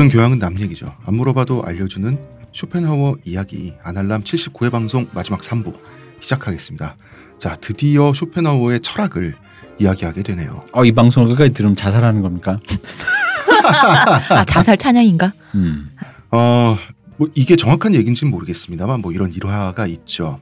모든 교양은 남 얘기죠. 안 물어봐도 알려주는 쇼펜하워 이야기 아날람 79회 방송 마지막 3부 시작하겠습니다. 자, 드디어 쇼펜하워의 철학을 이야기하게 되네요. 어, 이 방송을 끝까지 들으면 자살하는 겁니까? 아 자살 찬양인가? 음. 어, 뭐 이게 정확한 얘기인지는 모르겠습니다만 뭐 이런 일화가 있죠.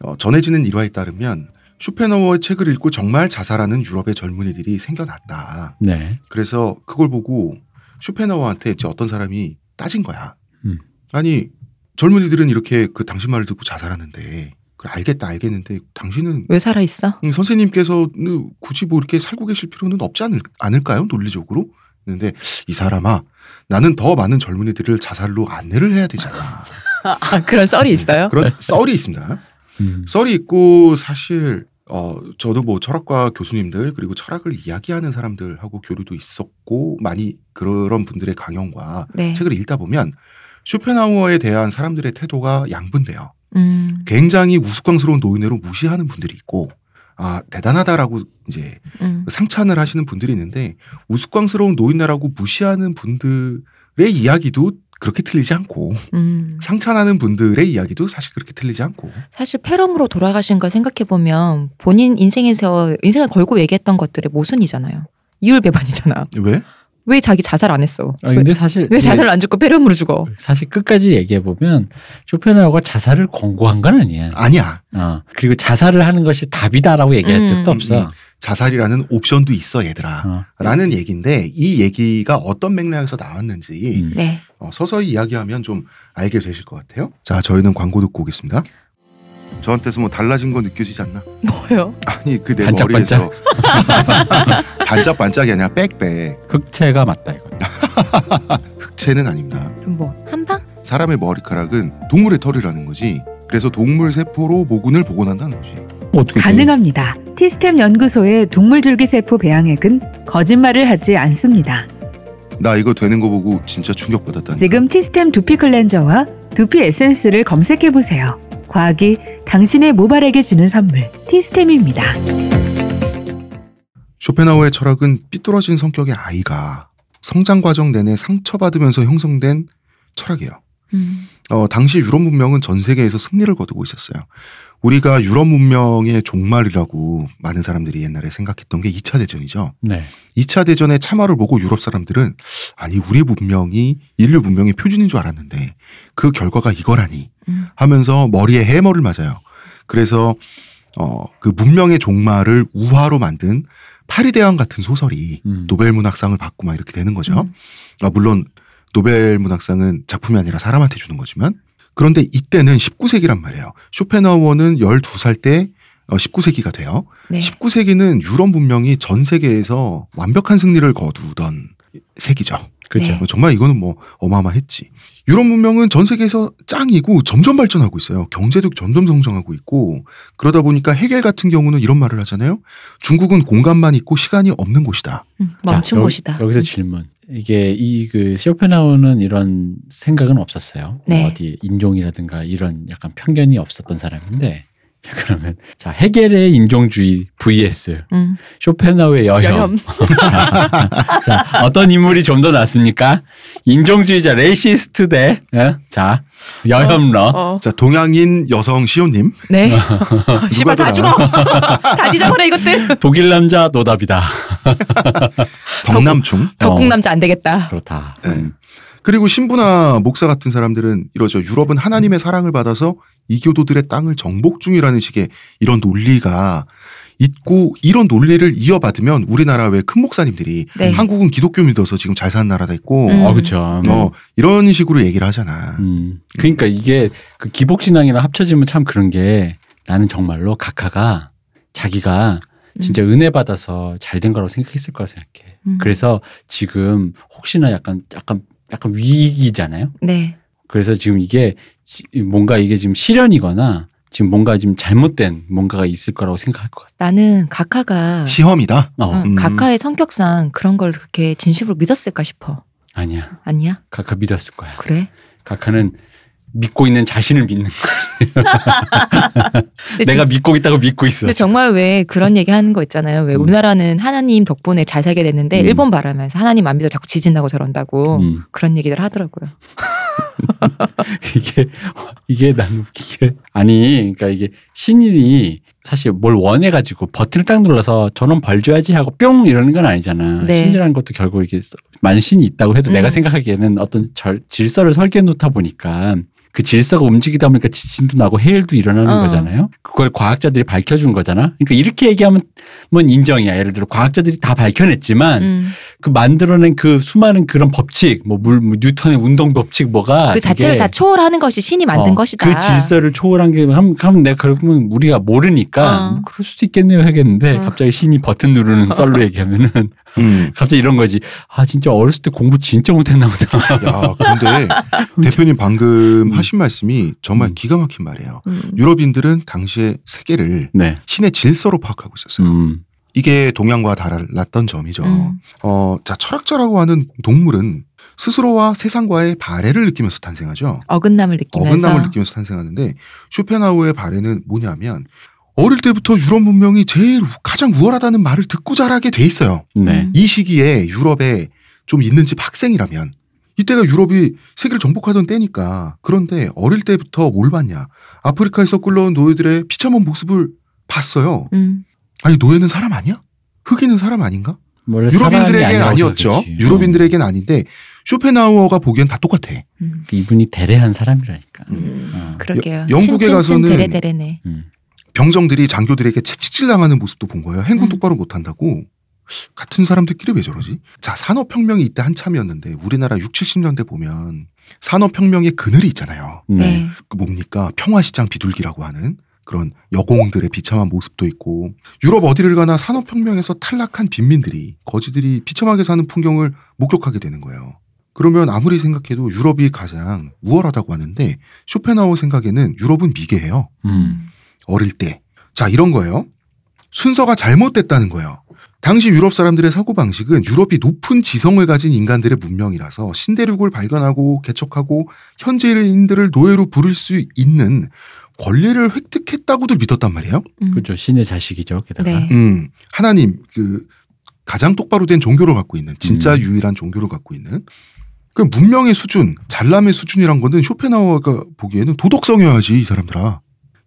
어, 전해지는 일화에 따르면 쇼펜하워의 책을 읽고 정말 자살하는 유럽의 젊은이들이 생겨났다. 네. 그래서 그걸 보고 쇼펜하워한테 이제 어떤 사람이 따진 거야. 음. 아니 젊은이들은 이렇게 그 당신 말을 듣고 자살하는데 그래 알겠다 알겠는데 당신은 왜 살아 있어? 음, 선생님께서는 굳이 뭐 이렇게 살고 계실 필요는 없지 않을, 않을까요 논리적으로? 근데 이 사람아 나는 더 많은 젊은이들을 자살로 안내를 해야 되잖아. 아 그런 썰이 있어요? 그런 썰이 있습니다. 음. 썰이 있고 사실 어 저도 뭐 철학과 교수님들 그리고 철학을 이야기하는 사람들하고 교류도 있었고 많이 그런 분들의 강연과 네. 책을 읽다 보면 쇼펜하우어에 대한 사람들의 태도가 양분돼요. 음, 굉장히 우스꽝스러운 노인으로 무시하는 분들이 있고 아 대단하다라고 이제 음. 상찬을 하시는 분들이 있는데 우스꽝스러운 노인네라고 무시하는 분들의 이야기도 그렇게 틀리지 않고 음. 상찬하는 분들의 이야기도 사실 그렇게 틀리지 않고 사실 폐렴으로 돌아가신 걸 생각해 보면 본인 인생에서 인생을 걸고 얘기했던 것들의 모순이잖아요. 이율배반이잖아. 왜? 왜 자기 자살 안 했어? 아, 근데 사실 왜, 왜 자살 안 죽고 폐렴으로 죽어? 사실 끝까지 얘기해 보면 쇼펜하우어가 자살을 권고한 건 아니야. 아니야. 어. 그리고 자살을 하는 것이 답이다라고 얘기한 음. 적도 없어. 음. 자살이라는 옵션도 있어 얘들아. 어. 라는 얘기인데 이 얘기가 어떤 맥락에서 나왔는지 음. 네. 어, 서서히 이야기하면 좀 알게 되실 것 같아요. 자, 저희는 광고 듣고 오겠습니다. 저한테서 뭐 달라진 거 느껴지지 않나? 뭐요? 아니 그내 반짝반짝. 머리에서 반짝반짝이 아니라 빽빽 흑채가 맞다 이거. 흑채는 아닙니다. 그럼 뭐 한방? 사람의 머리카락은 동물의 털이라는 거지. 그래서 동물 세포로 모근을 복원한다는 거지. 어떻게 돼? 가능합니다. 티스템 연구소의 동물줄기세포 배양액은 거짓말을 하지 않습니다. 나 이거 되는 거 보고 진짜 충격받았다니. 지금 티스템 두피 클렌저와 두피 에센스를 검색해 보세요. 과학이 당신의 모발에게 주는 선물 티스템입니다. 쇼펜하우의 철학은 삐뚤어진 성격의 아이가 성장 과정 내내 상처받으면서 형성된 철학이에요. 음. 어, 당시 유럽 문명은 전 세계에서 승리를 거두고 있었어요. 우리가 유럽 문명의 종말이라고 많은 사람들이 옛날에 생각했던 게 2차 대전이죠. 네. 2차 대전의 참화를 보고 유럽 사람들은 아니 우리 문명이 인류 문명의 표준인 줄 알았는데 그 결과가 이거라니 음. 하면서 머리에 해머를 맞아요. 그래서 어, 그 문명의 종말을 우화로 만든 파리대왕 같은 소설이 음. 노벨 문학상을 받고 막 이렇게 되는 거죠. 음. 아, 물론 노벨 문학상은 작품이 아니라 사람한테 주는 거지만 그런데 이때는 19세기란 말이에요. 쇼펜하우어는 12살 때 어, 19세기가 돼요. 네. 19세기는 유럽 문명이 전 세계에서 완벽한 승리를 거두던 세기죠. 그렇죠. 네. 어, 정말 이거는 뭐 어마어마했지. 유럽 문명은 전 세계에서 짱이고 점점 발전하고 있어요. 경제도 점점 성장하고 있고 그러다 보니까 해겔 같은 경우는 이런 말을 하잖아요. 중국은 공간만 있고 시간이 없는 곳이다. 음, 자, 멈춘 여기- 곳이다. 여기서 음. 질문. 이게 이그 쇼펜하우는 이런 생각은 없었어요. 네. 뭐 어디 인종이라든가 이런 약간 편견이 없었던 사람인데 자 그러면 자 헤겔의 인종주의 vs 음. 쇼펜하우의 여혐. 여혐. 자, 자, 어떤 인물이 좀 더 낫습니까? 인종주의자 racist 대, 예? 자, 여혐러. 어. 자 동양인 여성 시온님 네. 씨발 다 누가 죽어. 다 뒤져버려 이것들. 독일 남자 노답이다. 덕남충 덕국 남자 안 되겠다. 그렇다. 네. 음. 그리고 신부나 목사 같은 사람들은 이러죠. 유럽은 하나님의 사랑을 받아서 이교도들의 땅을 정복 중이라는 식의 이런 논리가 있고 이런 논리를 이어받으면 우리나라 왜 큰 목사님들이 네. 한국은 기독교 믿어서 지금 잘 사는 나라다 있고 음. 어, 그쵸. 어 이런 식으로 얘기를 하잖아. 음. 그러니까 이게 그 기복신앙이랑 합쳐지면 참 그런 게 나는 정말로 각하가 자기가 진짜 은혜 받아서 잘 된 거라고 생각했을 거라 생각해. 음. 그래서 지금 혹시나 약간 약간 약간 위기잖아요. 네. 그래서 지금 이게 지- 뭔가 이게 지금 실현이거나 지금 뭔가 지금 잘못된 뭔가가 있을 거라고 생각할 것 같아. 나는 각하가 시험이다. 어, 응, 음. 각하의 성격상 그런 걸 그렇게 진심으로 믿었을까 싶어. 아니야. 아니야? 각하 믿었을 거야. 그래? 각하는 믿고 있는 자신을 믿는 거지. 내가 믿고 있다고 믿고 있어. 근데 정말 왜 그런 얘기 하는 거 있잖아요. 왜 음. 우리나라는 하나님 덕분에 잘 살게 됐는데 음. 일본 바라면서 하나님 안 믿어 자꾸 지진다고 저런다고 음. 그런 얘기들 하더라고요. 이게 이게 난 웃기게 아니 그러니까 이게 신인이 사실 뭘 원해 가지고 버튼을 딱 눌러서 저놈 벌 줘야지 하고 뿅 이러는 건 아니잖아. 네. 신이라는 것도 결국 이게 많은 신이 있다고 해도 음. 내가 생각하기에는 어떤 절, 질서를 설계해 놓다 보니까 그 질서가 움직이다 보니까 지진도 나고 해일도 일어나는 어. 거잖아요. 그걸 과학자들이 밝혀준 거잖아. 그러니까 이렇게 얘기하면 뭐 인정이야. 예를 들어 과학자들이 다 밝혀냈지만 음. 그 만들어낸 그 수많은 그런 법칙, 뭐 물, 뭐 뉴턴의 운동 법칙 뭐가 그 자체를 다 초월하는 것이 신이 만든 어, 것이다. 그 질서를 초월한 게 하면, 하면 내가 그러면 우리가 모르니까 어. 뭐 그럴 수도 있겠네요 하겠는데 어. 갑자기 신이 버튼 누르는 썰로 얘기하면은 음. 갑자기 이런 거지. 아 진짜 어렸을 때 공부 진짜 못했나 보다. 야, 그런데 대표님 방금 음. 하신 말씀이 정말 음. 기가 막힌 말이에요. 음. 유럽인들은 당시에 세계를 네. 신의 질서로 파악하고 있었어요. 음. 이게 동양과 달랐던 점이죠. 음. 어, 자, 철학자라고 하는 동물은 스스로와 세상과의 발해를 느끼면서 탄생하죠. 어긋남을 느끼면서 어긋남을 느끼면서 탄생하는데 쇼펜하우의 발해는 뭐냐면 어릴 때부터 유럽 문명이 제일 우- 가장 우월하다는 말을 듣고 자라게 돼 있어요. 네. 음. 이 시기에 유럽에 좀 있는 집 학생이라면 이때가 유럽이 세계를 정복하던 때니까 그런데 어릴 때부터 뭘 봤냐 아프리카에서 끌러온 노예들의 비참한 모습을 봤어요. 음. 아니 노예는 사람 아니야? 흑인은 사람 아닌가? 유럽인들에겐 아니었죠. 생각했지. 유럽인들에겐 아닌데 쇼펜하우어가 보기엔 다 똑같아. 음. 어. 이분이 대례한 사람이라니까. 음. 어. 그러게요. 여- 영국에 가서는- 데레데레네. 음. 병정들이 장교들에게 채찍질 당하는 모습도 본 거예요. 행군 음. 똑바로 못한다고. 같은 사람들끼리 왜 저러지? 자, 산업혁명이 이때 한참이었는데 우리나라 6, 70년대 보면 산업혁명의 그늘이 있잖아요. 네. 네. 그 뭡니까? 평화시장 비둘기라고 하는 그런 여공들의 비참한 모습도 있고 유럽 어디를 가나 산업혁명에서 탈락한 빈민들이 거지들이 비참하게 사는 풍경을 목격하게 되는 거예요. 그러면 아무리 생각해도 유럽이 가장 우월하다고 하는데 쇼펜하우 생각에는 유럽은 미개해요. 음. 어릴 때. 자, 이런 거예요. 순서가 잘못됐다는 거예요. 당시 유럽 사람들의 사고방식은 유럽이 높은 지성을 가진 인간들의 문명이라서 신대륙을 발견하고 개척하고 현지인들을 노예로 부를 수 있는 권리를 획득했다고도 믿었단 말이에요. 음. 그렇죠. 신의 자식이죠. 게다가. 네. 음, 하나님, 그, 가장 똑바로 된 종교를 갖고 있는, 진짜 음. 유일한 종교를 갖고 있는, 그 문명의 수준, 잘남의 수준이란 거는 쇼펜하우어가 보기에는 도덕성이어야지, 이 사람들아.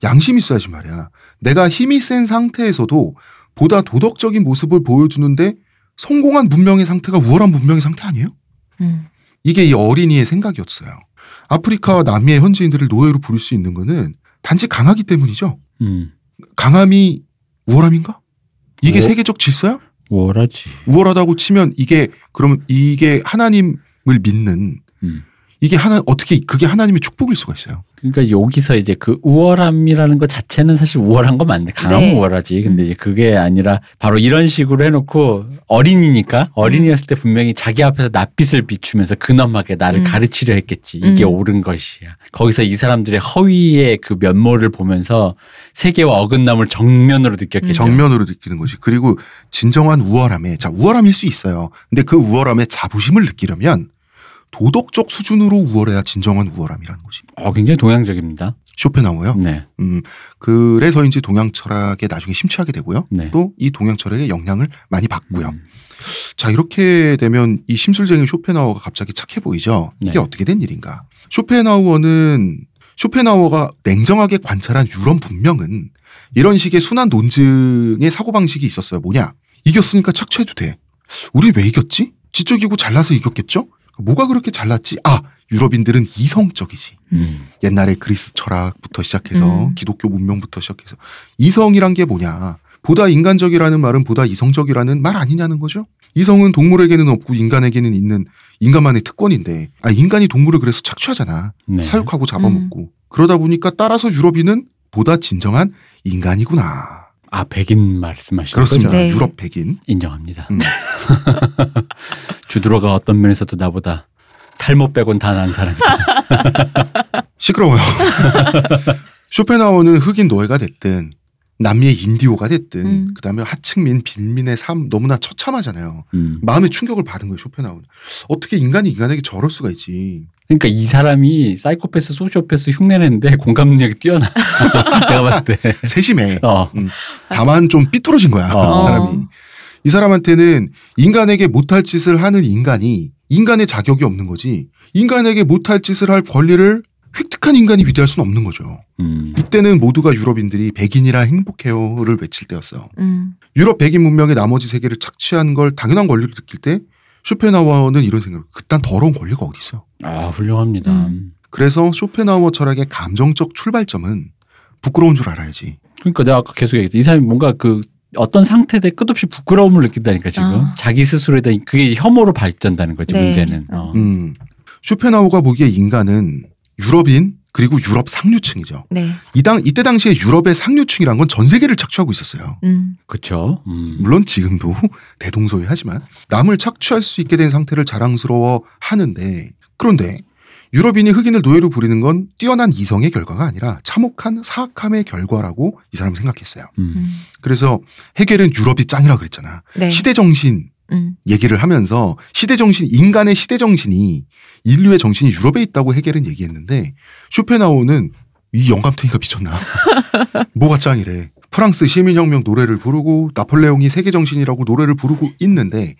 양심 있어야지 말이야. 내가 힘이 센 상태에서도 보다 도덕적인 모습을 보여주는데 성공한 문명의 상태가 우월한 문명의 상태 아니에요? 음. 이게 이 어린이의 생각이었어요. 아프리카와 남미의 현지인들을 노예로 부를 수 있는 거는 단지 강하기 때문이죠. 음. 강함이 우월함인가? 이게 오. 세계적 질서야? 우월하지. 우월하다고 치면 이게 그러면 이게 하나님을 믿는 음. 이게 하나 어떻게 그게 하나님의 축복일 수가 있어요. 그러니까 여기서 이제 그 우월함이라는 것 자체는 사실 우월한 건 맞네. 강하면 네. 우월하지. 근데 음. 이제 그게 아니라 바로 이런 식으로 해놓고 어린이니까 어린이였을 때 분명히 자기 앞에서 낯빛을 비추면서 근엄하게 나를 음. 가르치려 했겠지. 이게 음. 옳은 것이야. 거기서 이 사람들의 허위의 그 면모를 보면서 세계와 어긋남을 정면으로 느꼈겠죠. 정면으로 느끼는 것이 그리고 진정한 우월함에 자 우월함일 수 있어요. 근데 그 우월함에 자부심을 느끼려면 도덕적 수준으로 우월해야 진정한 우월함이라는 것이 어, 굉장히 동양적입니다. 쇼펜하우요. 네. 음 그래서인지 동양 철학에 나중에 심취하게 되고요. 네. 또이 동양 철학의 영향을 많이 받고요. 음. 자 이렇게 되면 이 심술쟁이 쇼펜하우어가 갑자기 착해 보이죠. 이게 네. 어떻게 된 일인가? 쇼펜하우어는 쇼펜하우어가 냉정하게 관찰한 유럽 문명은 이런 식의 순환 논증의 사고 방식이 있었어요. 뭐냐? 이겼으니까 착취해도 돼. 우리 왜 이겼지? 지적이고 잘나서 이겼겠죠? 뭐가 그렇게 잘났지? 아, 유럽인들은 이성적이지. 음. 옛날에 그리스 철학부터 시작해서 음. 기독교 문명부터 시작해서 이성이란 게 뭐냐? 보다 인간적이라는 말은 보다 이성적이라는 말 아니냐는 거죠. 이성은 동물에게는 없고 인간에게는 있는 인간만의 특권인데, 아 인간이 동물을 그래서 착취하잖아. 네. 사육하고 잡아먹고 그러다 보니까 따라서 유럽인은 보다 진정한 인간이구나. 아 백인 말씀하시는 그렇습니다. 거죠? 네. 유럽 백인. 인정합니다. 음. 주드로가 어떤 면에서도 나보다 탈모 빼곤 다 난 사람이다. 시끄러워요. 쇼펜하우어는 흑인 노예가 됐든 남미의 인디오가 됐든 음. 그다음에 하층민 빈민의 삶 너무나 처참하잖아요. 음. 마음의 충격을 받은 거예요 쇼펜하우는. 어떻게 인간이 인간에게 저럴 수가 있지? 그러니까 이 사람이 사이코패스, 소시오패스 흉내내는데 공감 능력이 뛰어나. 내가 봤을 때. 세심해. 어. 다만 좀 삐뚤어진 거야 어. 이 사람이. 이 사람한테는 인간에게 못할 짓을 하는 인간이 인간의 자격이 없는 거지. 인간에게 못할 짓을 할 권리를 획득한 인간이 위대할 수는 없는 거죠. 음. 이때는 모두가 유럽인들이 백인이라 행복해요를 외칠 때였어. 음. 유럽 백인 문명의 나머지 세계를 착취한 걸 당연한 권리를 느낄 때 쇼펜하워는 이런 생각을 그딴 더러운 권리가 어디 있어. 아, 훌륭합니다. 음. 그래서 쇼펜하워 철학의 감정적 출발점은 부끄러운 줄 알아야지. 그러니까 내가 아까 계속 얘기했지. 이 사람이 뭔가 그 어떤 상태에 끝없이 부끄러움을 느낀다니까 지금. 아. 자기 스스로에 대한 그게 혐오로 발전다는 거지 네. 문제는. 어. 음. 쇼펜하우가 보기에 인간은 유럽인 그리고 유럽 상류층이죠. 네. 이당 이때 당시에 유럽의 상류층이란 건 전 세계를 착취하고 있었어요. 음. 그렇죠. 음. 물론 지금도 대동소이하지만 남을 착취할 수 있게 된 상태를 자랑스러워 하는데 그런데 유럽인이 흑인을 노예로 부리는 건 뛰어난 이성의 결과가 아니라 참혹한 사악함의 결과라고 이 사람은 생각했어요. 음. 음. 그래서 해겔은 유럽이 짱이라 그랬잖아. 네. 시대 정신 음. 얘기를 하면서 시대 정신 인간의 시대 정신이 인류의 정신이 유럽에 있다고 해겔은 얘기했는데 쇼펜하우는 이 영감탱이가 미쳤나? 뭐가 짱이래? 프랑스 시민혁명 노래를 부르고 나폴레옹이 세계 정신이라고 노래를 부르고 있는데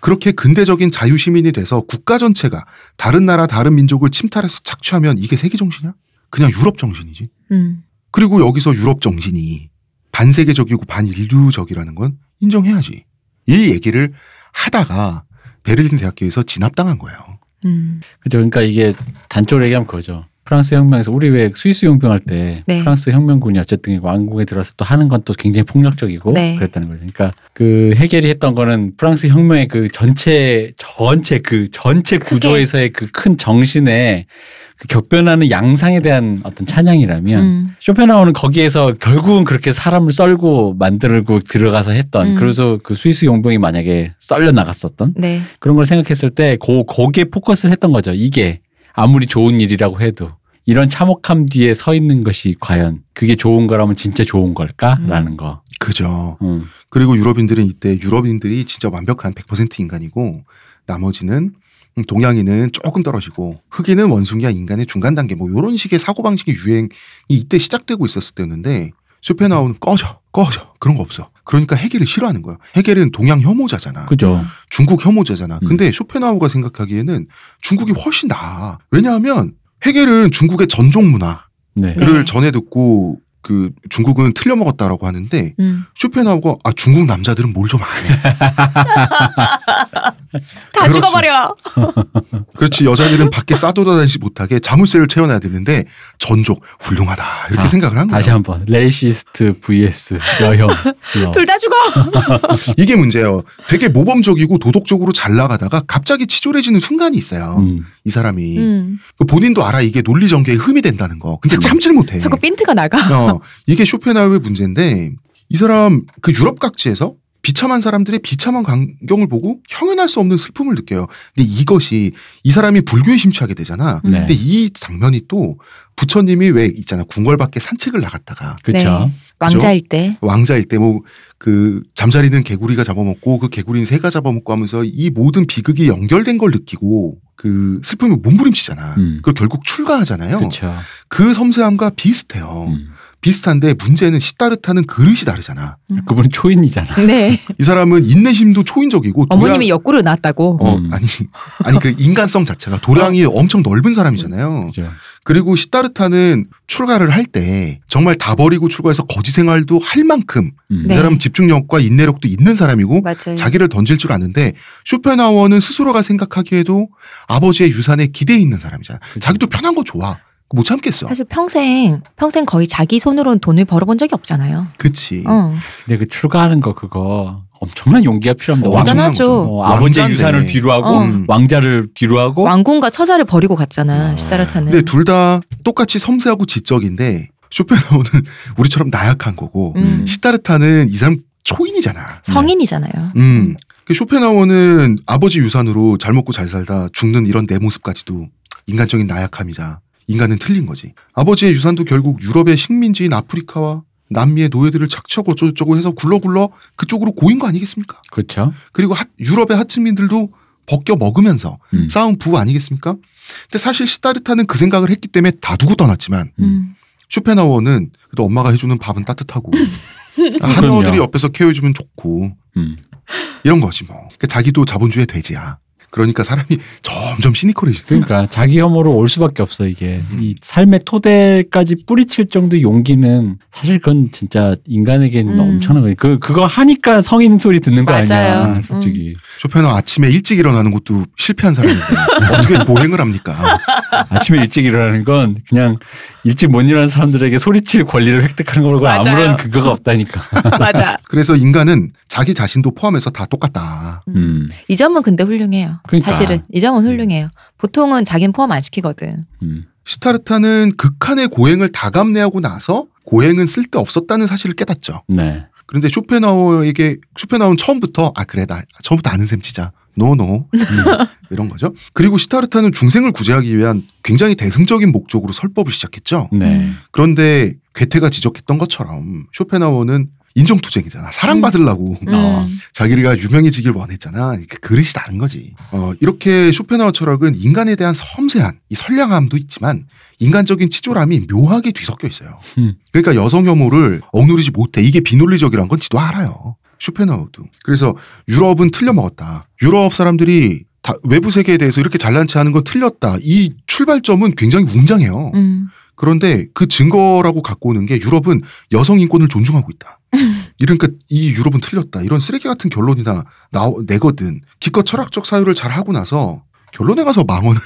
그렇게 근대적인 자유 시민이 돼서 국가 전체가 다른 나라 다른 민족을 침탈해서 착취하면 이게 세계 정신이야? 그냥 유럽 정신이지. 음. 그리고 여기서 유럽 정신이 반세계적이고 반인류적이라는 건 인정해야지. 이 얘기를 하다가 베를린 대학교에서 진압당한 거예요. 음. 그죠. 그러니까 이게 단적으로 얘기하면 그거죠. 프랑스 혁명에서 우리 왜 스위스 용병할 때 네. 프랑스 혁명군이 어쨌든 왕국에 들어서 또 하는 건 또 굉장히 폭력적이고 네. 그랬다는 거죠. 그러니까 그 해겔이 했던 거는 프랑스 혁명의 그 전체 전체 그 전체. 구조에서의 그 큰 정신의 그 격변하는 양상에 대한 어떤 찬양이라면 음. 쇼펜하우는 거기에서 결국은 그렇게 사람을 썰고 만들고 들어가서 했던 음. 그래서 그 스위스 용병이 만약에 썰려 나갔었던 네. 그런 걸 생각했을 때 고, 거기에 포커스를 했던 거죠. 이게 아무리 좋은 일이라고 해도 이런 참혹함 뒤에 서 있는 것이 과연 그게 좋은 거라면 진짜 좋은 걸까라는 거. 그죠. 음. 그리고 유럽인들은 이때 유럽인들이 진짜 완벽한 100% 인간이고 나머지는 음, 동양인은 조금 떨어지고 흑인은 원숭이와 인간의 중간 단계 뭐 이런 식의 사고방식의 유행이 이때 시작되고 있었을 때였는데 쇼펜하우는 꺼져 꺼져 그런 거 없어. 그러니까 해겔을 싫어하는 거예요. 해겔은 동양 혐오자잖아. 그죠. 중국 혐오자잖아. 음. 근데 쇼펜하우가 생각하기에는 중국이 훨씬 나아. 왜냐하면 해겔은 중국의 전종 문화를 네. 네. 전해 듣고 그 중국은 틀려 먹었다라고 하는데 음. 쇼펜하우가 아 중국 남자들은 뭘좀안 해. 다. 죽어버려. 그렇지 여자들은 밖에 싸돌아다니지 못하게 자물쇠를 채워놔야 되는데 전족 훌륭하다 이렇게 아, 생각을 한 거야. 다시 한번 racist vs 여혐. 이거. 둘다 죽어. 이게 문제예요. 되게 모범적이고 도덕적으로 잘 나가다가 갑자기 치졸해지는 순간이 있어요. 음. 이 사람이 음. 그 본인도 알아 이게 논리 전개에 흠이 된다는 거. 근데 참질 못해. 자꾸 핀트가 나가. 어, 이게 쇼펜하우의 문제인데 이 사람 그 유럽 각지에서 비참한 사람들의 비참한 광경을 보고 형연할 수 없는 슬픔을 느껴요. 근데 이것이 이 사람이 불교에 심취하게 되잖아. 음. 네. 근데 이 장면이 또 부처님이 왜 있잖아 궁궐 밖에 산책을 나갔다가 그렇죠. 왕자일 때. 왕자일 때 뭐 그 잠자리는 개구리가 잡아먹고 그 개구리는 새가 잡아먹고 하면서 이 모든 비극이 연결된 걸 느끼고 그 슬픔을 몸부림치잖아. 음. 그걸 결국 출가하잖아요. 그렇죠. 그 섬세함과 비슷해요. 음. 비슷한데 문제는 시타르타는 그릇이 다르잖아. 그분은 초인이잖아. 네. 이 사람은 인내심도 초인적이고 도량- 어머님이 옆구리로 낳았다고. 어 음. 아니 아니 그 인간성 자체가 도량이 엄청 넓은 사람이잖아요. 그죠. 그리고 시타르타는 출가를 할 때 정말 다 버리고 출가해서 거지 생활도 할 만큼 음. 이 네. 사람은 집중력과 인내력도 있는 사람이고 맞아요. 자기를 던질 줄 아는데 쇼펜하워는 스스로가 생각하기에도 아버지의 유산에 기대해 있는 사람이잖아. 그죠. 자기도 편한 거 좋아. 못 참겠어. 사실 평생 평생 거의 자기 손으로는 돈을 벌어본 적이 없잖아요. 그치. 어. 근데 그 출가하는 거 그거 엄청난 용기가 필요합니다. 어, 왕- 엄청난 대단하죠. 거죠. 어, 아버지의 왕자인데. 유산을 뒤로 하고 어. 음. 왕자를 뒤로 하고 왕궁과 처자를 버리고 갔잖아. 아. 시타르타는. 근데 둘 다 똑같이 섬세하고 지적인데 쇼펜하우는 우리처럼 나약한 거고 음. 시타르타는 이 사람 초인이잖아. 성인이잖아요. 음. 그 쇼펜하우는 아버지 유산으로 잘 먹고 잘 살다 죽는 이런 내 모습까지도 인간적인 나약함이자 인간은 틀린 거지. 아버지의 유산도 결국 유럽의 식민지인 아프리카와 남미의 노예들을 착취하고 어쩌고저쩌고 해서 굴러굴러 그쪽으로 고인 거 아니겠습니까? 그렇죠. 그리고 하- 유럽의 하층민들도 벗겨 먹으면서 음. 싸운 부 아니겠습니까? 근데 사실 시타르타는 그 생각을 했기 때문에 다 두고 떠났지만 음. 쇼펜하우어는 그래도 엄마가 해주는 밥은 따뜻하고 아, 한어들이 그럼요. 옆에서 케어해주면 좋고 음. 이런 거지 뭐. 그러니까 자기도 자본주의 돼지야. 그러니까 사람이 점점 시니컬해지고 그러니까 자기 혐오로 올 수밖에 없어 이게 이 삶의 토대까지 뿌리칠 정도의 용기는 사실 그건 진짜 인간에게는 음. 엄청난 거예요. 그 그거 하니까 성인 소리 듣는 거 맞아요. 아니야, 음. 솔직히. 쇼펜하우 아침에 일찍 일어나는 것도 실패한 사람인데 어떻게 보행을 합니까? 아침에 일찍 일어나는 건 그냥 일찍 못 일어나는 사람들에게 소리칠 권리를 획득하는 거고 맞아요. 아무런 근거가 없다니까. 맞아. 그래서 인간은 자기 자신도 포함해서 다 똑같다. 음. 이 점은 근데 훌륭해요. 그러니까. 사실은 이 점은 훌륭해요. 보통은 자기는 포함 안 시키거든. 음. 시타르타는 극한의 고행을 다 감내하고 나서 고행은 쓸데 없었다는 사실을 깨닫죠. 네. 그런데 쇼펜하우어에게 쇼펜하우는 처음부터 아 그래 나 처음부터 아는 셈 치자. 노노 음. 이런 거죠. 그리고 시타르타는 중생을 구제하기 위한 굉장히 대승적인 목적으로 설법을 시작했죠. 네. 음. 그런데 괴테가 지적했던 것처럼 쇼펜하우어는 인정투쟁이잖아. 사랑받으려고 어. 음. 자기가 유명해지길 원했잖아. 그 그릇이 다른 거지. 어, 이렇게 쇼펜하우 철학은 인간에 대한 섬세한 이 선량함도 있지만 인간적인 치졸함이 묘하게 뒤섞여 있어요. 음. 그러니까 여성 혐오를 억누르지 못해. 이게 비논리적이란 건 지도 알아요. 쇼펜하우도. 그래서 유럽은 틀려먹었다. 유럽 사람들이 다 외부 세계에 대해서 이렇게 잘난 체 하는 건 틀렸다. 이 출발점은 굉장히 웅장해요. 음. 그런데 그 증거라고 갖고 오는 게 유럽은 여성 인권을 존중하고 있다. 이러니까 이 유럽은 틀렸다. 이런 쓰레기 같은 결론이나 나 내거든. 기껏 철학적 사유를 잘 하고 나서 결론에 가서 망언을.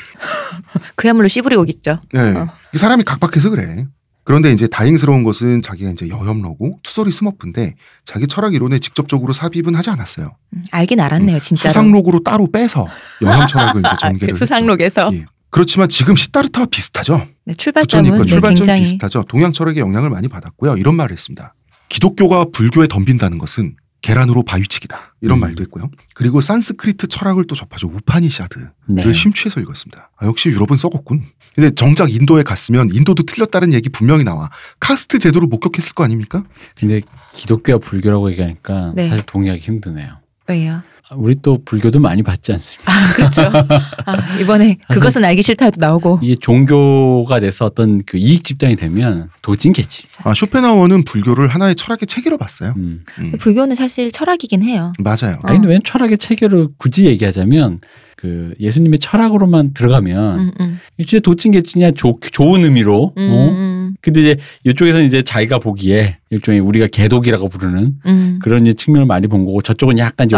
그야말로 씨부리고겠죠. 네. 어. 이 사람이 각박해서 그래. 그런데 이제 다행스러운 것은 자기가 이제 여혐러고 투소리 스머프인데 자기 철학 이론에 직접적으로 삽입은 하지 않았어요. 음, 알긴 알았네요, 진짜로. 수상록으로 따로 빼서 여혐 철학을 이제 아, 전개를 그 수상록에서 했죠. 예. 그렇지만 지금 시타르타와 비슷하죠. 네, 출발점은 네, 출발점이 굉장히 비슷하죠. 동양 철학의 영향을 많이 받았고요. 이런 말을 했습니다. 기독교가 불교에 덤빈다는 것은 계란으로 바위치기다. 이런 음. 말도 했고요. 그리고 산스크리트 철학을 또 접하죠. 우파니샤드를 네. 심취해서 읽었습니다. 아, 역시 유럽은 썩었군. 근데 정작 인도에 갔으면 인도도 틀렸다는 얘기 분명히 나와. 카스트 제도를 목격했을 거 아닙니까? 근데 기독교와 불교라고 얘기하니까 네. 사실 동의하기 힘드네요. 왜요? 아, 우리 또 불교도 많이 받지 않습니까? 아, 그렇죠. 아, 이번에 그것은 알기 싫다도 나오고. 이게 종교가 돼서 어떤 그 이익 집단이 되면 도찐 개지. 아, 쇼펜하우어는 불교를 하나의 철학의 체계로 봤어요. 음. 음, 불교는 사실 철학이긴 해요. 맞아요. 아니 근데 왜 철학의 체계를 굳이 얘기하자면 그 예수님의 철학으로만 들어가면 음, 음. 진짜 도찐개찐이야 좋- 좋은 의미로. 음, 어? 음, 근데 이제 이쪽에서는 이제 자기가 보기에 일종의 우리가 개독이라고 부르는 음. 그런 측면을 많이 본 거고 저쪽은 약간 이제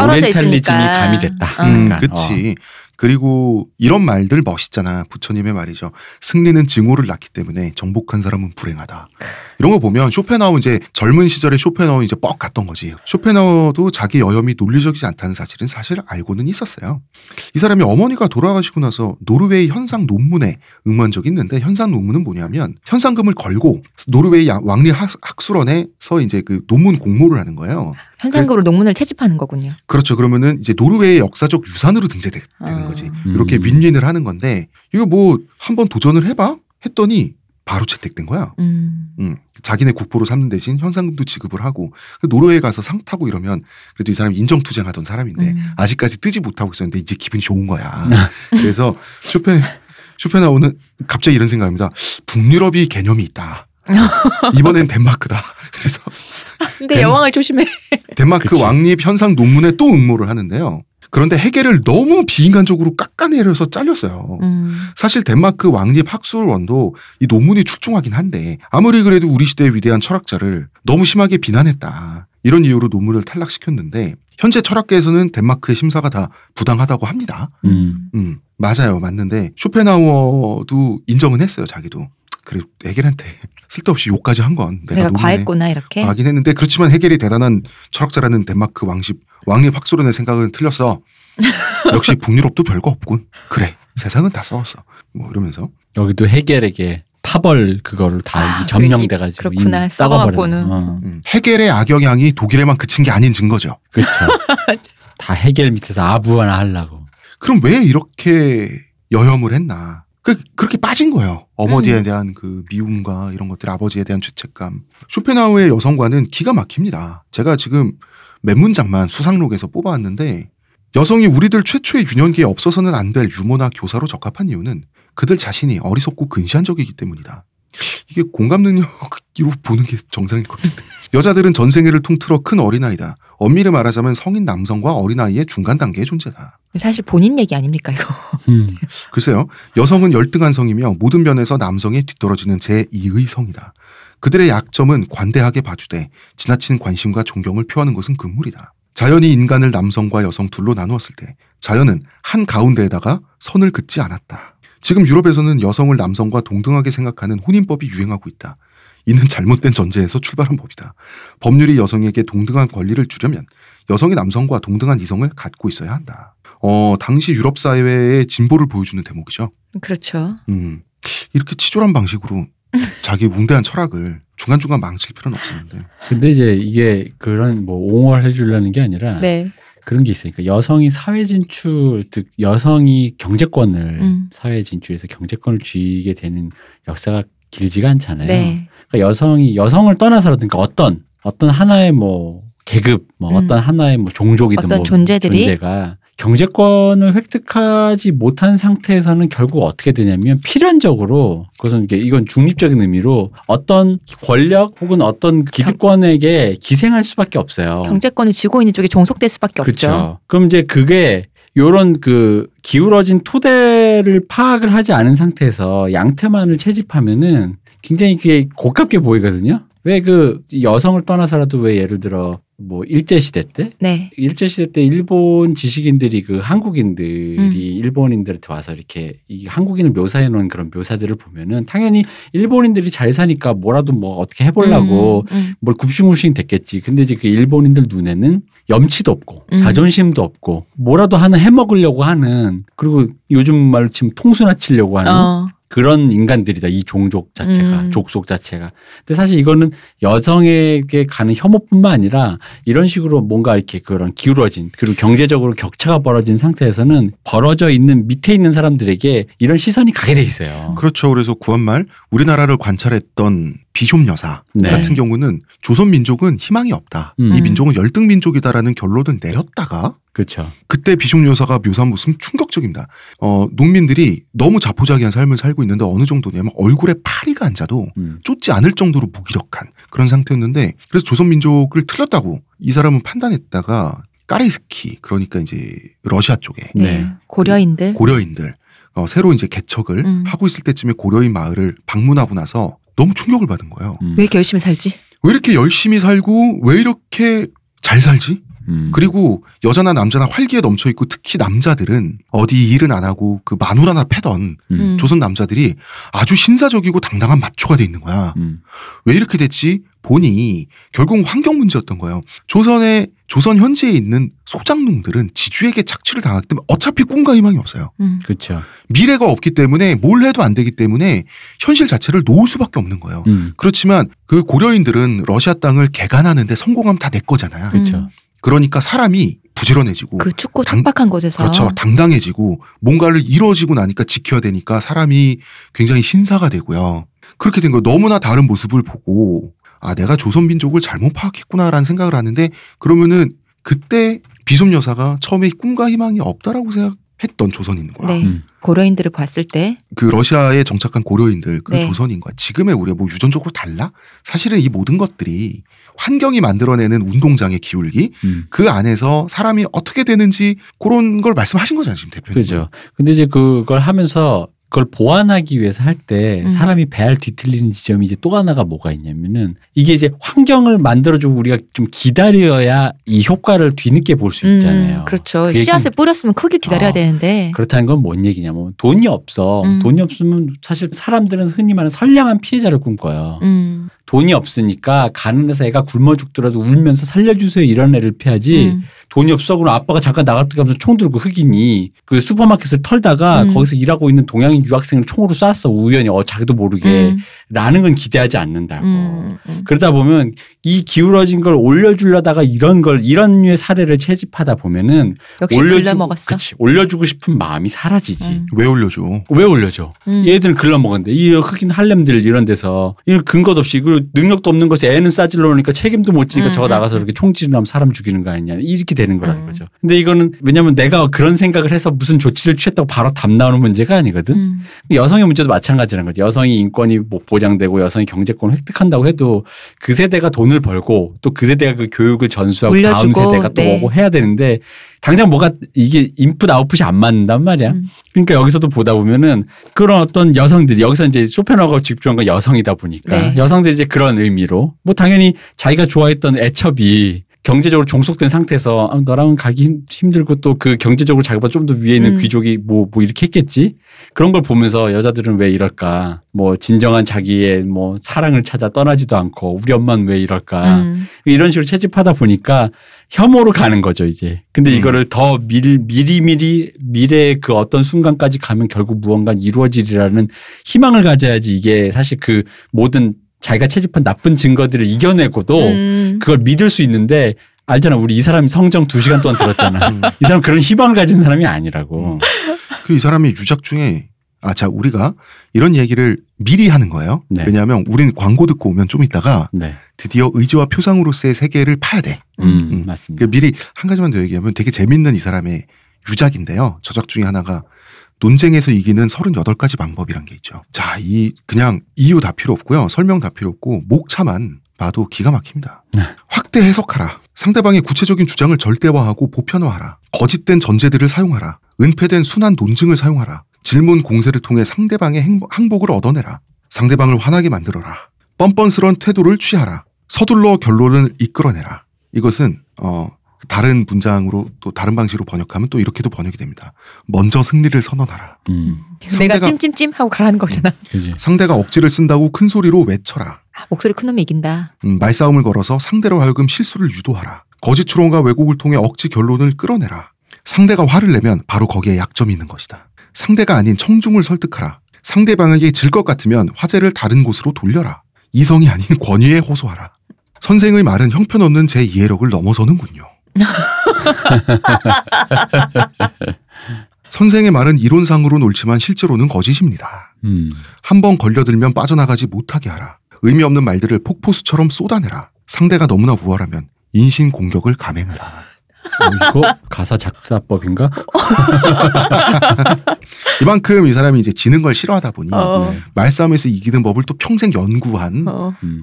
있으니까. 가미됐다. 음, 음, 약간. 그치. 그리고 이런 말들 멋있잖아. 부처님의 말이죠. 승리는 증오를 낳기 때문에 정복한 사람은 불행하다. 이런 거 보면 쇼펜하우 이제 젊은 시절에 쇼펜하우 이제 뻑 갔던 거지. 쇼펜하우도 자기 여혐이 논리적이지 않다는 사실은 사실 알고는 있었어요. 이 사람이 어머니가 돌아가시고 나서 노르웨이 현상 논문에 응모한 적이 있는데 현상 논문은 뭐냐면 현상금을 걸고 노르웨이 야- 왕리 학- 학술원에서 이제 그 논문 공모를 하는 거예요. 현상금으로 논문을 채집하는 거군요. 그렇죠. 그러면은 이제 노르웨이의 역사적 유산으로 등재되는 아. 거지. 음. 이렇게 윈윈을 하는 건데 이거 뭐 한번 도전을 해봐 했더니 바로 채택된 거야. 음. 음, 자기네 국보로 삼는 대신 현상금도 지급을 하고 그 노르웨이 가서 상 타고 이러면 그래도 이 사람이 인정투쟁하던 사람인데 음. 아직까지 뜨지 못하고 있었는데 이제 기분이 좋은 거야. 그래서 쇼펜 쇼펜하우는 갑자기 이런 생각입니다. 북유럽이 개념이 있다. 이번엔 덴마크다. 그래서 근데 덴- 여왕을 조심해. 덴마크 그치. 왕립 현상 논문에 또 응모를 하는데요. 그런데 해겔을 너무 비인간적으로 깎아내려서 잘렸어요. 음. 사실 덴마크 왕립 학술원도 이 논문이 출중하긴 한데 아무리 그래도 우리 시대의 위대한 철학자를 너무 심하게 비난했다. 이런 이유로 논문을 탈락시켰는데 현재 철학계에서는 덴마크의 심사가 다 부당하다고 합니다. 음. 음, 맞아요. 맞는데 쇼펜하우어도 인정은 했어요. 자기도. 그래 해겔한테 쓸데없이 욕까지 한 건 내가, 내가 과했구나 이렇게. 하긴 했는데 그렇지만 해겔이 대단한 철학자라는 덴마크 왕십 왕립 학술원의 생각은 틀렸어. 역시 북유럽도 별거 없군. 그래 세상은 다 싸웠어. 뭐 이러면서 여기도 해겔에게 파벌 그거를 다 아, 점령돼가지고 그렇구나. 썩어버렸네. 어, 음, 해겔의 악영향이 독일에만 그친 게 아닌 증거죠. 그렇죠. 다 해겔 밑에서 아부 하나 하려고. 그럼 왜 이렇게 여혐을 했나? 그, 그렇게 빠진 거예요. 어머니에 음. 대한 그 미움과 이런 것들, 아버지에 대한 죄책감. 쇼펜하우의 여성과는 기가 막힙니다. 제가 지금 몇 문장만 수상록에서 뽑아왔는데 여성이 우리들 최초의 유년기에 없어서는 안 될 유머나 교사로 적합한 이유는 그들 자신이 어리석고 근시안적이기 때문이다. 이게 공감 능력으로 보는 게 정상일 것 같은데. 여자들은 전생애를 통틀어 큰 어린아이다. 엄밀히 말하자면 성인 남성과 어린아이의 중간 단계의 존재다. 사실 본인 얘기 아닙니까 이거? 음. 글쎄요. 여성은 열등한 성이며 모든 면에서 남성에 뒤떨어지는 제2의 성이다. 그들의 약점은 관대하게 봐주되 지나친 관심과 존경을 표하는 것은 금물이다. 자연이 인간을 남성과 여성 둘로 나누었을 때 자연은 한 가운데에다가 선을 긋지 않았다. 지금 유럽에서는 여성을 남성과 동등하게 생각하는 혼인법이 유행하고 있다. 이는 잘못된 전제에서 출발한 법이다. 법률이 여성에게 동등한 권리를 주려면 여성이 남성과 동등한 이성을 갖고 있어야 한다. 어, 당시 유럽 사회의 진보를 보여주는 대목이죠. 그렇죠. 음, 이렇게 치졸한 방식으로 자기 웅대한 철학을 중간중간 망칠 필요는 없었는데. 근데 이제 이게 그런 뭐 옹호를 해주려는 게 아니라 네. 그런 게 있으니까 여성이 사회 진출, 즉 여성이 경제권을 음. 사회 진출해서 경제권을 쥐게 되는 역사가 길지가 않잖아요. 네. 그러니까 여성이 여성을 떠나서라든가 어떤 어떤 하나의 뭐 계급, 뭐 음. 어떤 하나의 뭐 종족이든 어떤 뭐 존재들이? 존재가 경제권을 획득하지 못한 상태에서는 결국 어떻게 되냐면 필연적으로 그것은 이게 이건 중립적인 의미로 어떤 권력 혹은 어떤 기득권에게 기생할 수밖에 없어요. 경제권을 쥐고 있는 쪽에 종속될 수밖에 없죠. 그렇죠. 그럼 이제 그게 요런 그 기울어진 토대를 파악을 하지 않은 상태에서 양태만을 채집하면은 굉장히 그게 고깝게 보이거든요. 왜 그 여성을 떠나서라도 왜 예를 들어 뭐 일제 시대 때 네. 일제 시대 때 일본 지식인들이 그 한국인들이 음. 일본인들한테 와서 이렇게 이 한국인을 묘사해 놓은 그런 묘사들을 보면은 당연히 일본인들이 잘 사니까 뭐라도 뭐 어떻게 해보려고 음, 음. 뭘 굽신굽신 됐겠지. 근데 이제 그 일본인들 눈에는 염치도 없고 음. 자존심도 없고 뭐라도 하나 해먹으려고 하는 그리고 요즘 말로 치면 통수나 치려고 하는 어. 그런 인간들이다. 이 종족 자체가 음. 족속 자체가. 근데 사실 이거는 여성에게 가는 혐오뿐만 아니라 이런 식으로 뭔가 이렇게 그런 기울어진 그리고 경제적으로 격차가 벌어진 상태에서는 벌어져 있는 밑에 있는 사람들에게 이런 시선이 가게 돼 있어요. 그렇죠. 그래서 구한말 우리나라를 관찰했던 비숍 여사 네. 같은 경우는 조선 민족은 희망이 없다. 음. 이 민족은 열등 민족이다라는 결론을 내렸다가 그렇죠. 그때 비숍 여사가 묘사한 모습은 충격적입니다. 어, 농민들이 너무 자포자기한 삶을 살고 있는데 어느 정도냐면 얼굴에 파리가 앉아도 음. 쫓지 않을 정도로 무기력한 그런 상태였는데 그래서 조선 민족을 틀렸다고 이 사람은 판단했다가 까레스키 그러니까 이제 러시아 쪽에 네. 네. 고려인들. 고려인들 어, 새로 이제 개척을 음. 하고 있을 때쯤에 고려인 마을을 방문하고 나서 너무 충격을 받은 거예요. 음. 왜 이렇게 열심히 살지? 왜 이렇게 열심히 살고 왜 이렇게 잘 살지? 음. 그리고 여자나 남자나 활기에 넘쳐 있고 특히 남자들은 어디 일은 안 하고 그 마누라나 패던 음. 음. 조선 남자들이 아주 신사적이고 당당한 마초가 돼 있는 거야. 음. 왜 이렇게 됐지? 보니 결국 환경 문제였던 거예요. 조선의 조선 현지에 있는 소장농들은 지주에게 착취를 당하기 때문에 어차피 꿈과 희망이 없어요. 음. 그렇죠. 미래가 없기 때문에 뭘 해도 안 되기 때문에 현실 자체를 놓을 수밖에 없는 거예요. 음. 그렇지만 그 고려인들은 러시아 땅을 개간하는데 성공하면 다 내 거잖아요. 그렇죠. 음. 그러니까 사람이 부지런해지고 그 춥고 당- 척박한 곳에서. 그렇죠. 당당해지고 뭔가를 이루어지고 나니까 지켜야 되니까 사람이 굉장히 신사가 되고요. 그렇게 된 거예요. 너무나 다른 모습을 보고 아 내가 조선 민족을 잘못 파악했구나라는 생각을 하는데 그러면은 그때 비솜 여사가 처음에 꿈과 희망이 없다라고 생각 했던 조선인과 네. 음. 고려인들을 봤을 때. 그 러시아에 정착한 고려인들 그 네. 조선인과 지금의 우리가 뭐 유전적으로 달라? 사실은 이 모든 것들이 환경이 만들어내는 운동장의 기울기 음. 그 안에서 사람이 어떻게 되는지 그런 걸 말씀하신 거잖아요 지금 대표님. 그죠. 근데 이제 그걸 하면서 그걸 보완하기 위해서 할때 음. 사람이 배알 뒤틀리는 지점이 이제 또 하나가 뭐가 있냐면은 이게 이제 환경을 만들어주고 우리가 좀 기다려야 이 효과를 뒤늦게 볼 수 있잖아요. 음, 그렇죠. 그 씨앗을 뿌렸으면 크길 기다려야 어. 되는데. 그렇다는 건 뭔 얘기냐면 돈이 없어. 음. 돈이 없으면 사실 사람들은 흔히 말하는 선량한 피해자를 꿈꿔요. 음. 돈이 없으니까 가난해서 애가 굶어 죽더라도 울면서 살려주세요 이런 애를 피하지 음. 돈이 없어 그럼 아빠가 잠깐 나갔다 가면서 총 들고 흑인이 그 슈퍼마켓을 털다가 음. 거기서 일하고 있는 동양인 유학생을 총으로 쐈어 우연히 어 자기도 모르게 음. 라는 건 기대하지 않는다고 음. 음. 그러다 보면 이 기울어진 걸 올려주려다가 이런 걸 이런 류의 사례를 채집하다 보면은 역시 글러 먹었어. 그치 올려주고 싶은 마음이 사라지지 음. 왜 올려줘? 왜 올려줘 음. 얘들은 글러먹었는데 이 흑인 할렘들 이런 데서 이 근거도 없이 그리고 능력도 없는 것에 애는 싸질러 오니까 책임도 못 지니까 음, 저거 음, 나가서 음. 이렇게 총질하면 사람 죽이는 거 아니냐 이렇게 되는 거라는 음. 거죠. 근데 이거는 왜냐면 내가 그런 생각을 해서 무슨 조치를 취했다고 바로 답 나오는 문제가 아니거든. 음. 여성의 문제도 마찬가지라는 거죠. 여성이 인권이 뭐 보장되고 여성이 경제권을 획득한다고 해도 그 세대가 돈을 벌고 또 그 세대가 그 교육을 전수하고 다음 물려주고, 세대가 또 네. 오고 해야 되는데 당장 뭐가 이게 인풋 아웃풋이 안 맞는단 말이야. 음. 그러니까 여기서도 보다 보면은 그런 어떤 여성들이 여기서 이제 쇼펜하고 집중한 건 여성이다 보니까 네. 여성들이 이제 그런 의미로 뭐 당연히 자기가 좋아했던 애첩이 경제적으로 종속된 상태에서 아, 너랑은 가기 힘- 힘들고 또 그 경제적으로 자기보다 좀 더 위에 있는 음. 귀족이 뭐, 뭐 이렇게 했겠지 그런 걸 보면서 여자들은 왜 이럴까 뭐 진정한 자기의 뭐 사랑을 찾아 떠나지도 않고 우리 엄마는 왜 이럴까 음. 이런 식으로 채집하다 보니까 혐오로 가는 거죠 이제. 근데 음. 이거를 더 미리 미리 미리 미래의 그 어떤 순간까지 가면 결국 무언가 이루어지리라는 희망을 가져야지 이게 사실 그 모든 자기가 채집한 나쁜 증거들을 이겨내고도 음. 그걸 믿을 수 있는데 알잖아 우리 이 사람이 성정 두 시간 동안 들었잖아. 음. 이 사람 그런 희망을 가진 사람이 아니라고. 그리고 이 사람이 유작 중에 아, 자, 우리가 이런 얘기를 미리 하는 거예요. 네. 왜냐하면 우린 광고 듣고 오면 좀 있다가 네, 드디어 의지와 표상으로서의 세계를 파야 돼. 음, 음. 맞습니다. 그 미리 한 가지만 더 얘기하면 되게 재밌는 이 사람의 유작인데요. 저작 중에 하나가 논쟁에서 이기는 38가지 방법이란 게 있죠. 자, 이 그냥 이유 다 필요 없고요. 설명 다 필요 없고 목차만 봐도 기가 막힙니다. 네. 확대 해석하라. 상대방의 구체적인 주장을 절대화하고 보편화하라. 거짓된 전제들을 사용하라. 은폐된 순한 논증을 사용하라. 질문 공세를 통해 상대방의 항복을 얻어내라. 상대방을 화나게 만들어라. 뻔뻔스러운 태도를 취하라. 서둘러 결론을 이끌어내라. 이것은 어 다른 문장으로 또 다른 방식으로 번역하면 또 이렇게도 번역이 됩니다. 먼저 승리를 선언하라. 음, 내가 상대가- 찜찜찜 하고 가라는 거잖아. 그지. 상대가 억지를 쓴다고 큰 소리로 외쳐라. 아, 목소리 큰 놈이 이긴다. 음, 말싸움을 걸어서 상대로 하여금 실수를 유도하라. 거짓 추론과 왜곡을 통해 억지 결론을 끌어내라. 상대가 화를 내면 바로 거기에 약점이 있는 것이다. 상대가 아닌 청중을 설득하라. 상대방에게 질 것 같으면 화제를 다른 곳으로 돌려라. 이성이 아닌 권위에 호소하라. 선생의 말은 형편없는 제 이해력을 넘어서는군요. 선생의 말은 이론상으로는 옳지만 실제로는 거짓입니다. 음. 한번 걸려들면 빠져나가지 못하게 하라. 의미 없는 말들을 폭포수처럼 쏟아내라. 상대가 너무나 우월하면 인신 공격을 감행하라. 어, 이거 가사 작사법인가? 이만큼 이 사람이 이제 지는 걸 싫어하다 보니 어. 네. 말싸움에서 이기는 법을 또 평생 연구한 어, 어. 음.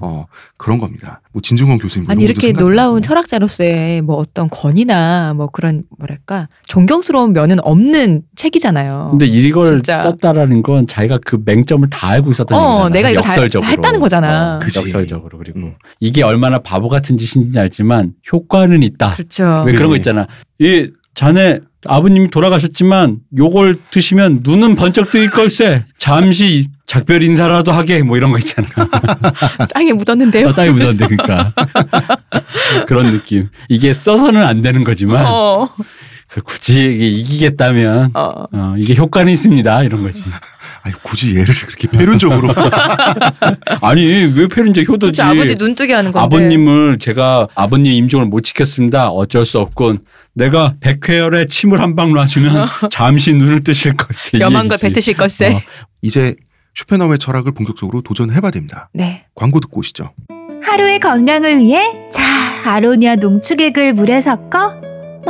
그런 겁니다. 뭐 진중권 교수님 아니 이렇게. 놀라운 철학자로서의 뭐 어떤 권위나 뭐 그런 뭐랄까 존경스러운 면은 없는 책이잖아요. 근데 이걸 진짜. 썼다라는 건 자기가 그 맹점을 다 알고 있었다는 어, 얘기잖아. 내가 이거 다- 역설적으로. 다 했다는 거잖아. 어, 그치. 역설적으로 그리고 음. 이게 얼마나 바보 같은 짓인지 알지만 효과는 있다. 그렇죠. 왜 그런 거 네. 있잖아. 이 자네 아버님이 돌아가셨지만 요걸 드시면 눈은 번쩍 뜨일 걸세. 잠시 작별 인사라도 하게 뭐 이런 거 있잖아. 땅에 묻었는데요. 어, 땅에 묻었는데 그러니까 그런 느낌. 이게 써서는 안 되는 거지만 어. 그 굳이 이게 이기겠다면 어. 어, 이게 효과는 있습니다 이런 거지. 아니 굳이 얘를 그렇게 표현적으로 아니 왜 페른저 효도지? 그치, 아버지 눈뜨게 하는 건데. 아버님을 제가 아버님 임종을 못 지켰습니다. 어쩔 수 없군. 내가 백회열에 침을 한 방 놔주면 잠시 눈을 뜨실 걸 얘기지. 뱉으실 걸세. 어, 이제 쇼펜하우의 철학을 본격적으로 도전해봐야 됩니다. 네. 광고 듣고 오시죠. 하루의 건강을 위해 자 아로니아 농축액을 물에 섞어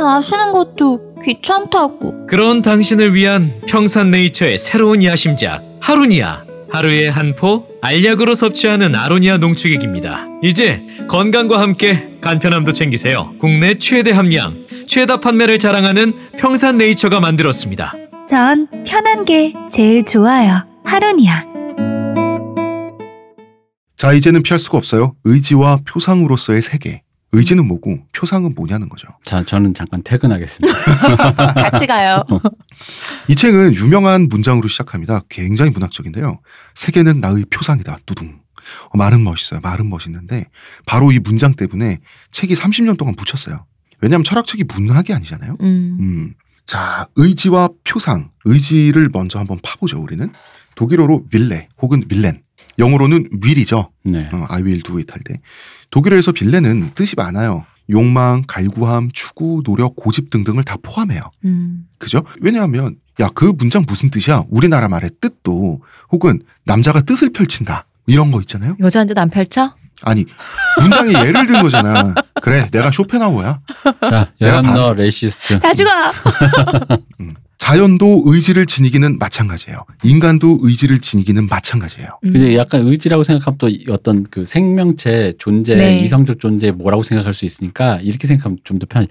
마시는 것도 귀찮다고 그런 당신을 위한 평산네이처의 새로운 야심작 하루니아 하루에 한 포 알약으로 섭취하는 아로니아 농축액입니다. 이제 건강과 함께 간편함도 챙기세요. 국내 최대 함량, 최다 판매를 자랑하는 평산네이처가 만들었습니다. 전 편한 게 제일 좋아요 하루니아 자 이제는 피할 수가 없어요. 의지와 표상으로서의 세계. 의지는 뭐고 표상은 뭐냐는 거죠. 자, 저는 잠깐 퇴근하겠습니다. 같이 가요. 이 책은 유명한 문장으로 시작합니다. 굉장히 문학적인데요. 세계는 나의 표상이다. 두둥. 어, 말은 멋있어요. 말은 멋있는데 바로 이 문장 때문에 책이 30년 동안 묻혔어요. 왜냐하면 철학책이 문학이 아니잖아요. 음. 음. 자, 의지와 표상, 의지를 먼저 한번 파보죠, 우리는. 독일어로 빌레 혹은 빌렌. 영어로는 will이죠. 네. 어, I will do it 할 때. 독일어에서 빌레는 뜻이 많아요. 욕망, 갈구함, 추구, 노력, 고집 등등을 다 포함해요. 음. 그죠? 왜냐하면 야, 그 문장 무슨 뜻이야? 우리나라 말의 뜻도 혹은 남자가 뜻을 펼친다. 이런 거 있잖아요. 여자한테 안 펼쳐? 아니, 문장에 예를 든 거잖아. 그래, 내가 쇼펜하우어야. 자, 내가 너 racist. 다 죽어. 음. 자연도 의지를 지니기는 마찬가지예요. 인간도 의지를 지니기는 마찬가지예요. 음. 근데 약간 의지라고 생각하면 또 어떤 그 생명체 존재, 네. 이성적 존재 뭐라고 생각할 수 있으니까 이렇게 생각하면 좀 더 편해.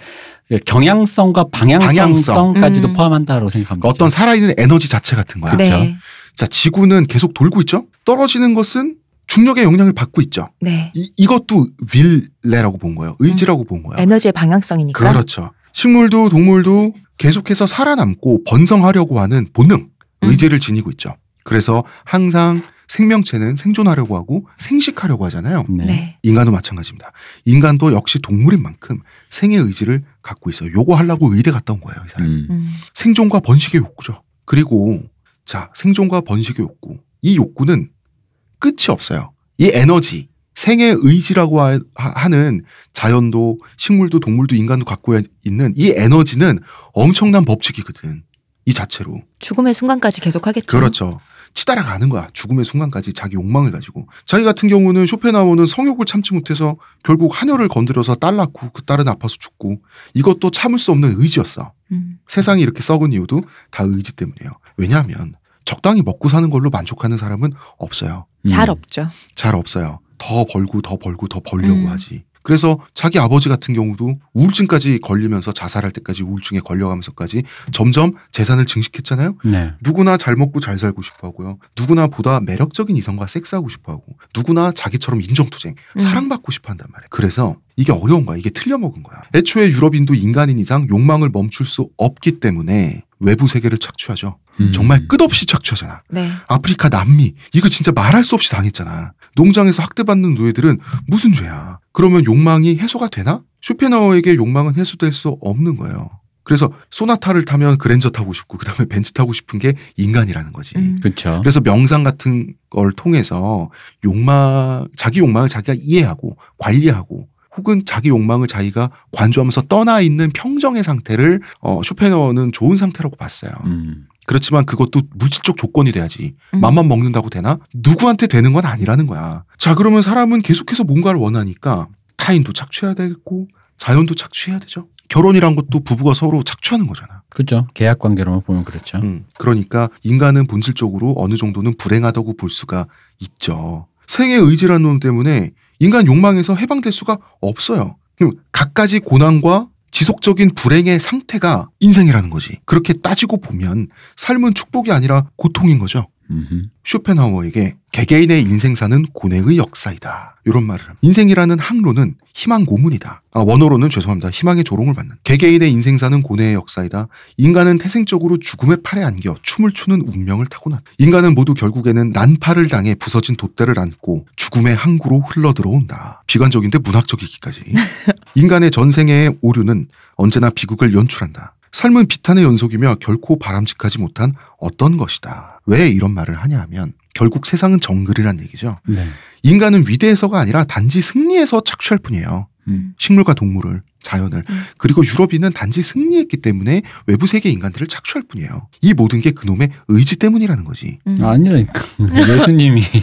경향성과 방향성까지도 음. 포함한다라고 그러니까 어떤. 살아있는 에너지 자체 같은 거야. 그렇죠. 네. 자, 지구는 계속 돌고 있죠? 떨어지는 것은 중력의 영향을 받고 있죠. 네. 이, 이것도 윌레라고 본 거예요. 의지라고 본 거예요. 에너지의 방향성이니까. 그렇죠. 식물도 동물도 계속해서 살아남고 번성하려고 하는 본능, 음. 의지를 지니고 있죠. 그래서 항상 생명체는 생존하려고 하고 생식하려고 하잖아요. 네. 네. 인간도 마찬가지입니다. 인간도 역시 동물인 만큼 생의 의지를 갖고 있어요. 요거 하려고 의대 갔다 온 거예요, 이 사람. 음. 음. 생존과 번식의 욕구죠. 그리고 자, 생존과 번식의 욕구. 이 욕구는 끝이 없어요. 이 에너지, 생의 의지라고 하- 하는 자연도 식물도 동물도 인간도 갖고 있는 이 에너지는 엄청난 법칙이거든. 이 자체로. 죽음의 순간까지 계속 하겠죠. 그렇죠. 치달아 가는 거야. 죽음의 순간까지 자기 욕망을 가지고. 자기 같은 경우는 쇼펜하우어는 성욕을 참지 못해서 결국 하녀를 건드려서 딸 낳고 그 딸은 아파서 죽고 이것도 참을 수 없는 의지였어. 음. 세상이 이렇게 썩은 이유도 다 의지 때문이에요. 왜냐하면 적당히 먹고 사는 걸로 만족하는 사람은 없어요. 잘 음. 없죠. 잘 없어요. 더 벌고 더 벌고 더 벌려고 음. 하지. 그래서 자기 아버지 같은 경우도 우울증까지 걸리면서 자살할 때까지 우울증에 걸려가면서까지 점점 재산을 증식했잖아요. 네. 누구나 잘 먹고 잘 살고 싶어 하고요. 누구나 보다 매력적인 이성과 섹스하고 싶어 하고 누구나 자기처럼 인정투쟁, 음. 사랑받고 싶어 한단 말이에요. 그래서 이게 어려운 거야. 이게 틀려먹은 거야. 애초에 유럽인도 인간인 이상 욕망을 멈출 수 없기 때문에 외부 세계를 착취하죠. 음. 정말 끝없이 착취하잖아. 네. 아프리카 남미 이거 진짜 말할 수 없이 당했잖아. 농장에서 학대받는 노예들은 무슨 죄야. 그러면 욕망이 해소가 되나? 쇼펜하우어에게 욕망은 해소될 수 없는 거예요. 그래서 소나타를 타면 그랜저 타고 싶고 그다음에 벤츠 타고 싶은 게 인간이라는 거지. 음. 그렇죠. 그래서 명상 같은 걸 통해서 욕망 자기 욕망을 자기가 이해하고 관리하고 혹은 자기 욕망을 자기가 관조하면서 떠나 있는 평정의 상태를 어, 쇼펜하우어는 좋은 상태라고 봤어요. 음. 그렇지만 그것도 물질적 조건이 돼야지. 음. 맘만 먹는다고 되나? 누구한테 되는 건 아니라는 거야. 자, 그러면 사람은 계속해서 뭔가를 원하니까 타인도 착취해야 되겠고 자연도 착취해야 되죠. 결혼이란 것도 부부가 서로 착취하는 거잖아. 그렇죠. 계약 관계로만 보면 그렇죠. 음, 그러니까 인간은 본질적으로 어느 정도는 불행하다고 볼 수가 있죠. 생의 의지라는 놈 때문에 인간 욕망에서 해방될 수가 없어요. 그럼 갖가지 고난과 지속적인 불행의 상태가 인생이라는 거지. 그렇게 따지고 보면 삶은 축복이 아니라 고통인 거죠. 음흠. 쇼펜하우어에게 개개인의 인생사는 고뇌의 역사이다. 이런 말을 합니다. 인생이라는 항로는 희망 고문이다. 아, 원어로는 죄송합니다. 희망의 조롱을 받는. 개개인의 인생사는 고뇌의 역사이다. 인간은 태생적으로 죽음의 팔에 안겨 춤을 추는 운명을 타고난. 인간은 모두 결국에는 난파를 당해 부서진 돛대를 안고 죽음의 항구로 흘러 들어온다. 비관적인데 문학적이기까지. 인간의 전생의 오류는 언제나 비극을 연출한다. 삶은 비탄의 연속이며 결코 바람직하지 못한 어떤 것이다. 왜 이런 말을 하냐 하면 결국 세상은 정글이란 얘기죠. 네. 인간은 위대해서가 아니라 단지 승리해서 착취할 뿐이에요. 음. 식물과 동물을, 자연을. 음. 그리고 유럽인은 단지 승리했기 때문에 외부 세계 인간들을 착취할 뿐이에요. 이 모든 게 그놈의 의지 때문이라는 거지. 음. 아니라니까. 예수님이 지금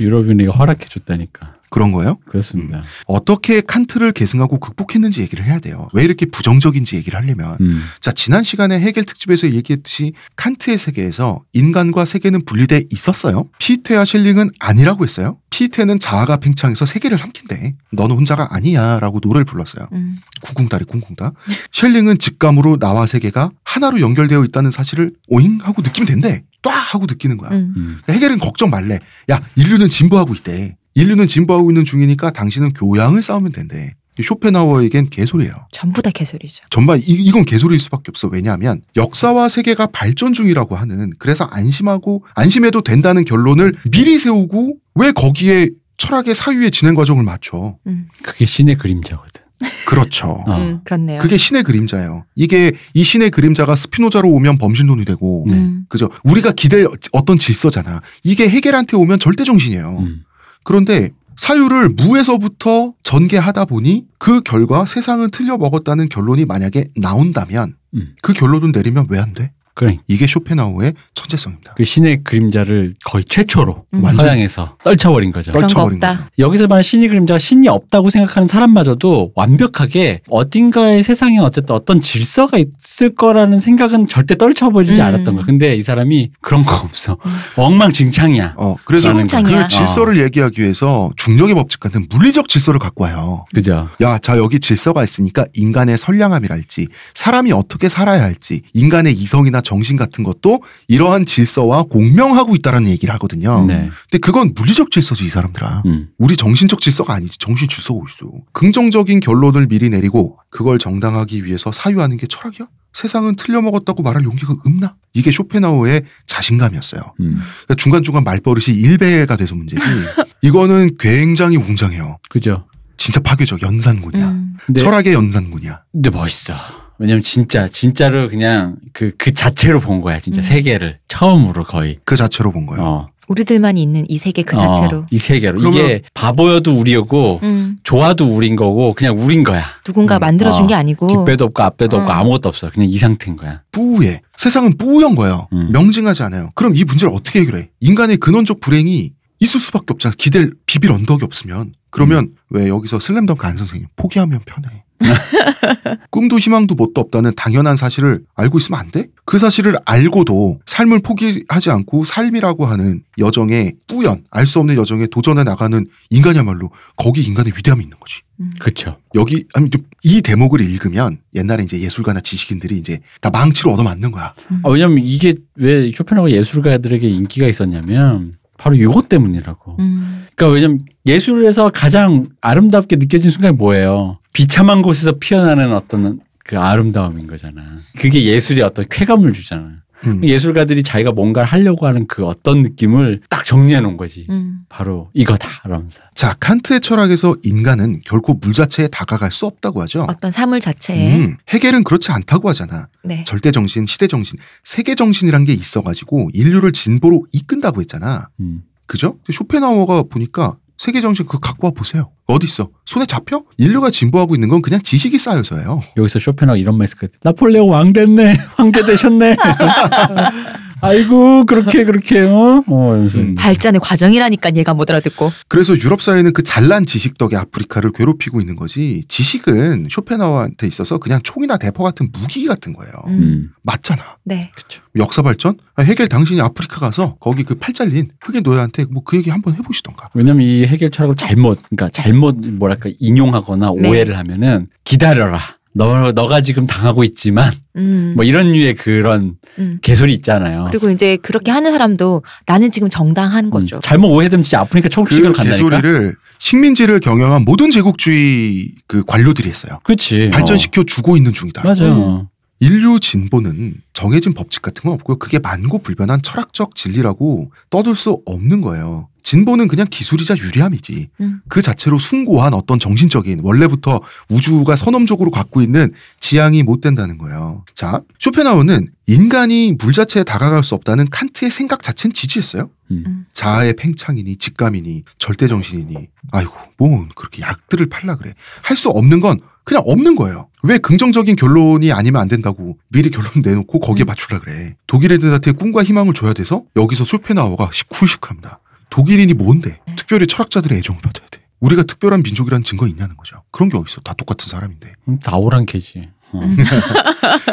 유럽인에게 허락해 줬다니까. 그런 거예요? 그렇습니다. 어떻게 칸트를 계승하고 극복했는지 얘기를 해야 돼요. 왜 이렇게 부정적인지 얘기를 하려면. 음. 자, 지난 시간에 해겔 특집에서 얘기했듯이 칸트의 세계에서 인간과 세계는 분리돼 있었어요. 피테와 셸링은 아니라고 했어요. 피테는 자아가 팽창해서 세계를 삼킨대. 너는 혼자가 아니야. 라고 노래를 불렀어요. 음. 쿵쿵따리 쿵쿵따. 셸링은 직감으로 나와 세계가 하나로 연결되어 있다는 사실을 오잉 하고 느끼면 된대. ጧ 하고 느끼는 거야. 음. 음. 해겔은 걱정 말래. 야, 인류는 진보하고 있대. 인류는 진보하고 있는 중이니까 당신은 교양을 쌓으면 된대. 쇼펜하우어에겐 개소리예요. 전부 다 개소리죠. 정말 이, 이건 개소리일 수밖에 없어. 왜냐하면 역사와 세계가 발전 중이라고 하는 그래서 안심하고 안심해도 된다는 결론을 미리 세우고 왜 거기에 철학의 사유의 진행 과정을 맞춰? 음. 그게 신의 그림자거든. 그렇죠. 어. 음, 그렇네요. 그게 신의 그림자예요. 이게 이 신의 그림자가 스피노자로 오면 범신론이 되고 네. 음. 그죠? 우리가 기대 어떤 질서잖아. 이게 해겔한테 오면 절대 정신이에요. 음. 그런데 사유를 무에서부터 전개하다 보니 그 결과 세상은 틀려 먹었다는 결론이 만약에 나온다면 음. 그 결론을 내리면 왜 안 돼? 그러니까 이게 쇼펜하우의 천재성입니다. 그 신의 그림자를 거의 최초로 음. 서양에서 떨쳐버린 거죠. 떨쳐버린 없다. 거죠. 여기서 말하는 신의 그림자가 신이 없다고 생각하는 사람마저도 완벽하게 어딘가의 세상에 어쨌든 어떤 질서가 있을 거라는 생각은 절대 떨쳐버리지 음. 않았던 거야. 근데 이 사람이 그런 거 없어. 음. 엉망진창이야. 어, 그래서 시궁창이야. 그 질서를 얘기하기 위해서 중력의 법칙 같은 물리적 질서를 갖고 와요. 그죠? 야, 자, 여기 질서가 있으니까 인간의 선량함이랄지, 사람이 어떻게 살아야 할지, 인간의 이성이나 정신 같은 것도 이러한 질서와 공명하고 있다라는 얘기를 하거든요. 네. 근데 그건 물리적 질서지, 이 사람들아. 음. 우리 정신적 질서가 아니지. 정신 질서가 있어. 긍정적인 결론을 미리 내리고 그걸 정당하기 위해서 사유하는 게 철학이야? 세상은 틀려 먹었다고 말할 용기가 없나? 이게 쇼펜하우의 자신감이었어요. 음. 그러니까 중간중간 말버릇이 일배가 돼서 문제지. 이거는 굉장히 웅장해요. 그죠? 진짜 파괴적 연산군이야. 음. 철학의 연산군이야. 근데 멋있어. 왜냐면 진짜 진짜로 그냥 그그 자체로 본 거야. 진짜 음. 세계를 처음으로 거의. 그 자체로 본 거예요. 어. 우리들만 있는 이 세계 그 어, 자체로. 이 세계로. 이게 바보여도 우리였고 음. 좋아도 우린 거고 그냥 우린 거야. 누군가 음. 만들어준 어. 게 아니고. 뒷배도 없고 앞배도 없고 어. 아무것도 없어. 그냥 이 상태인 거야. 뿌예. 세상은 뿌연 거예요. 음. 명징하지 않아요. 그럼 이 문제를 어떻게 해결해? 인간의 근원적 불행이 있을 수밖에 없잖아. 기댈 비빌 언덕이 없으면. 그러면 음. 왜 여기서 슬램덩크 안 선생님 포기하면 편해. 꿈도 희망도 뭣도 없다는 당연한 사실을 알고 있으면 안 돼? 그 사실을 알고도 삶을 포기하지 않고 삶이라고 하는 여정에 뿌연, 알 수 없는 여정에 도전해 나가는 인간이야말로 거기 인간의 위대함이 있는 거지. 음. 그렇죠. 여기 아니 좀이 대목을 읽으면 옛날에 이제 예술가나 지식인들이 이제 다 망치로 얻어맞는 거야. 아, 왜냐면 이게 왜 쇼펜하우가 예술가들에게 인기가 있었냐면 바로 이것 때문이라고. 음. 그러니까 왜냐면 예술에서 가장 아름답게 느껴진 순간이 뭐예요? 비참한 곳에서 피어나는 어떤 그 아름다움인 거잖아. 그게 예술이 어떤 쾌감을 주잖아. 음. 예술가들이 자기가 뭔가를 하려고 하는 그 어떤 느낌을 딱 정리해 놓은 거지. 음. 바로 이거다. 이러면서. 자, 칸트의 철학에서 인간은 결코 물 자체에 다가갈 수 없다고 하죠. 어떤 사물 자체에. 음, 해겔은 그렇지 않다고 하잖아. 네. 절대 정신, 시대 정신, 세계 정신이란 게 있어가지고 인류를 진보로 이끈다고 했잖아. 음. 그죠? 근데 쇼펜하우어가 보니까 세계 정신 그거 갖고 와 보세요. 어디 있어? 손에 잡혀? 인류가 진보하고 있는 건 그냥 지식이 쌓여서예요. 여기서 쇼펜하우 이런 말 했을 거야. 나폴레옹 왕 됐네. 황제 되셨네. 아이고 그렇게 그렇게 어? 어 음. 발전의 과정이라니까 얘가 못 알아듣고. 그래서 유럽 사회는 그 잘난 지식 덕에 아프리카를 괴롭히고 있는 거지. 지식은 쇼펜하우어한테 있어서 그냥 총이나 대포 같은 무기 같은 거예요. 음. 음. 맞잖아. 네. 역사 발전? 아, 해겔 당신이 아프리카 가서 거기 그 팔 잘린 흑인 노예한테 뭐 그 얘기 한번 해보시던가. 왜냐면 이 해결 철학을 잘못 그러니까 잘못 뭐랄까 인용하거나 네. 오해를 하면은 기다려라. 너 너가 지금 당하고 있지만 음. 뭐 이런 류의 그런 음. 개소리 있잖아요. 그리고 이제 그렇게 하는 사람도 나는 지금 정당한 거죠. 음, 잘못 오해되면 진짜 아프니까 그 초록식으로 간다니까. 개소리를 식민지를 경영한 모든 제국주의 그 관료들이 했어요. 그렇지. 발전시켜 주고 있는 중이다. 어. 맞아. 음. 인류 진보는 정해진 법칙 같은 건 없고요. 그게 만고 불변한 철학적 진리라고 떠들 수 없는 거예요. 진보는 그냥 기술이자 유리함이지. 음. 그 자체로 숭고한 어떤 정신적인 원래부터 우주가 선험적으로 갖고 있는 지향이 못 된다는 거예요. 자, 쇼펜하우는 인간이 물 자체에 다가갈 수 없다는 칸트의 생각 자체는 지지했어요. 음. 자아의 팽창이니 직감이니 절대정신이니 아이고 뭔 그렇게 약들을 팔라 그래 할 수 없는 건 그냥 없는 거예요 왜 긍정적인 결론이 아니면 안 된다고 미리 결론 내놓고 거기에 맞추려 그래 독일 애들한테 꿈과 희망을 줘야 돼서 여기서 쇼펜하우어가 쿨식합니다 독일인이 뭔데 특별히 철학자들의 애정을 받아야 돼 우리가 특별한 민족이라는 증거 있냐는 거죠 그런 게 어딨어 다 똑같은 사람인데 음, 나오란 캐지. 어. 음.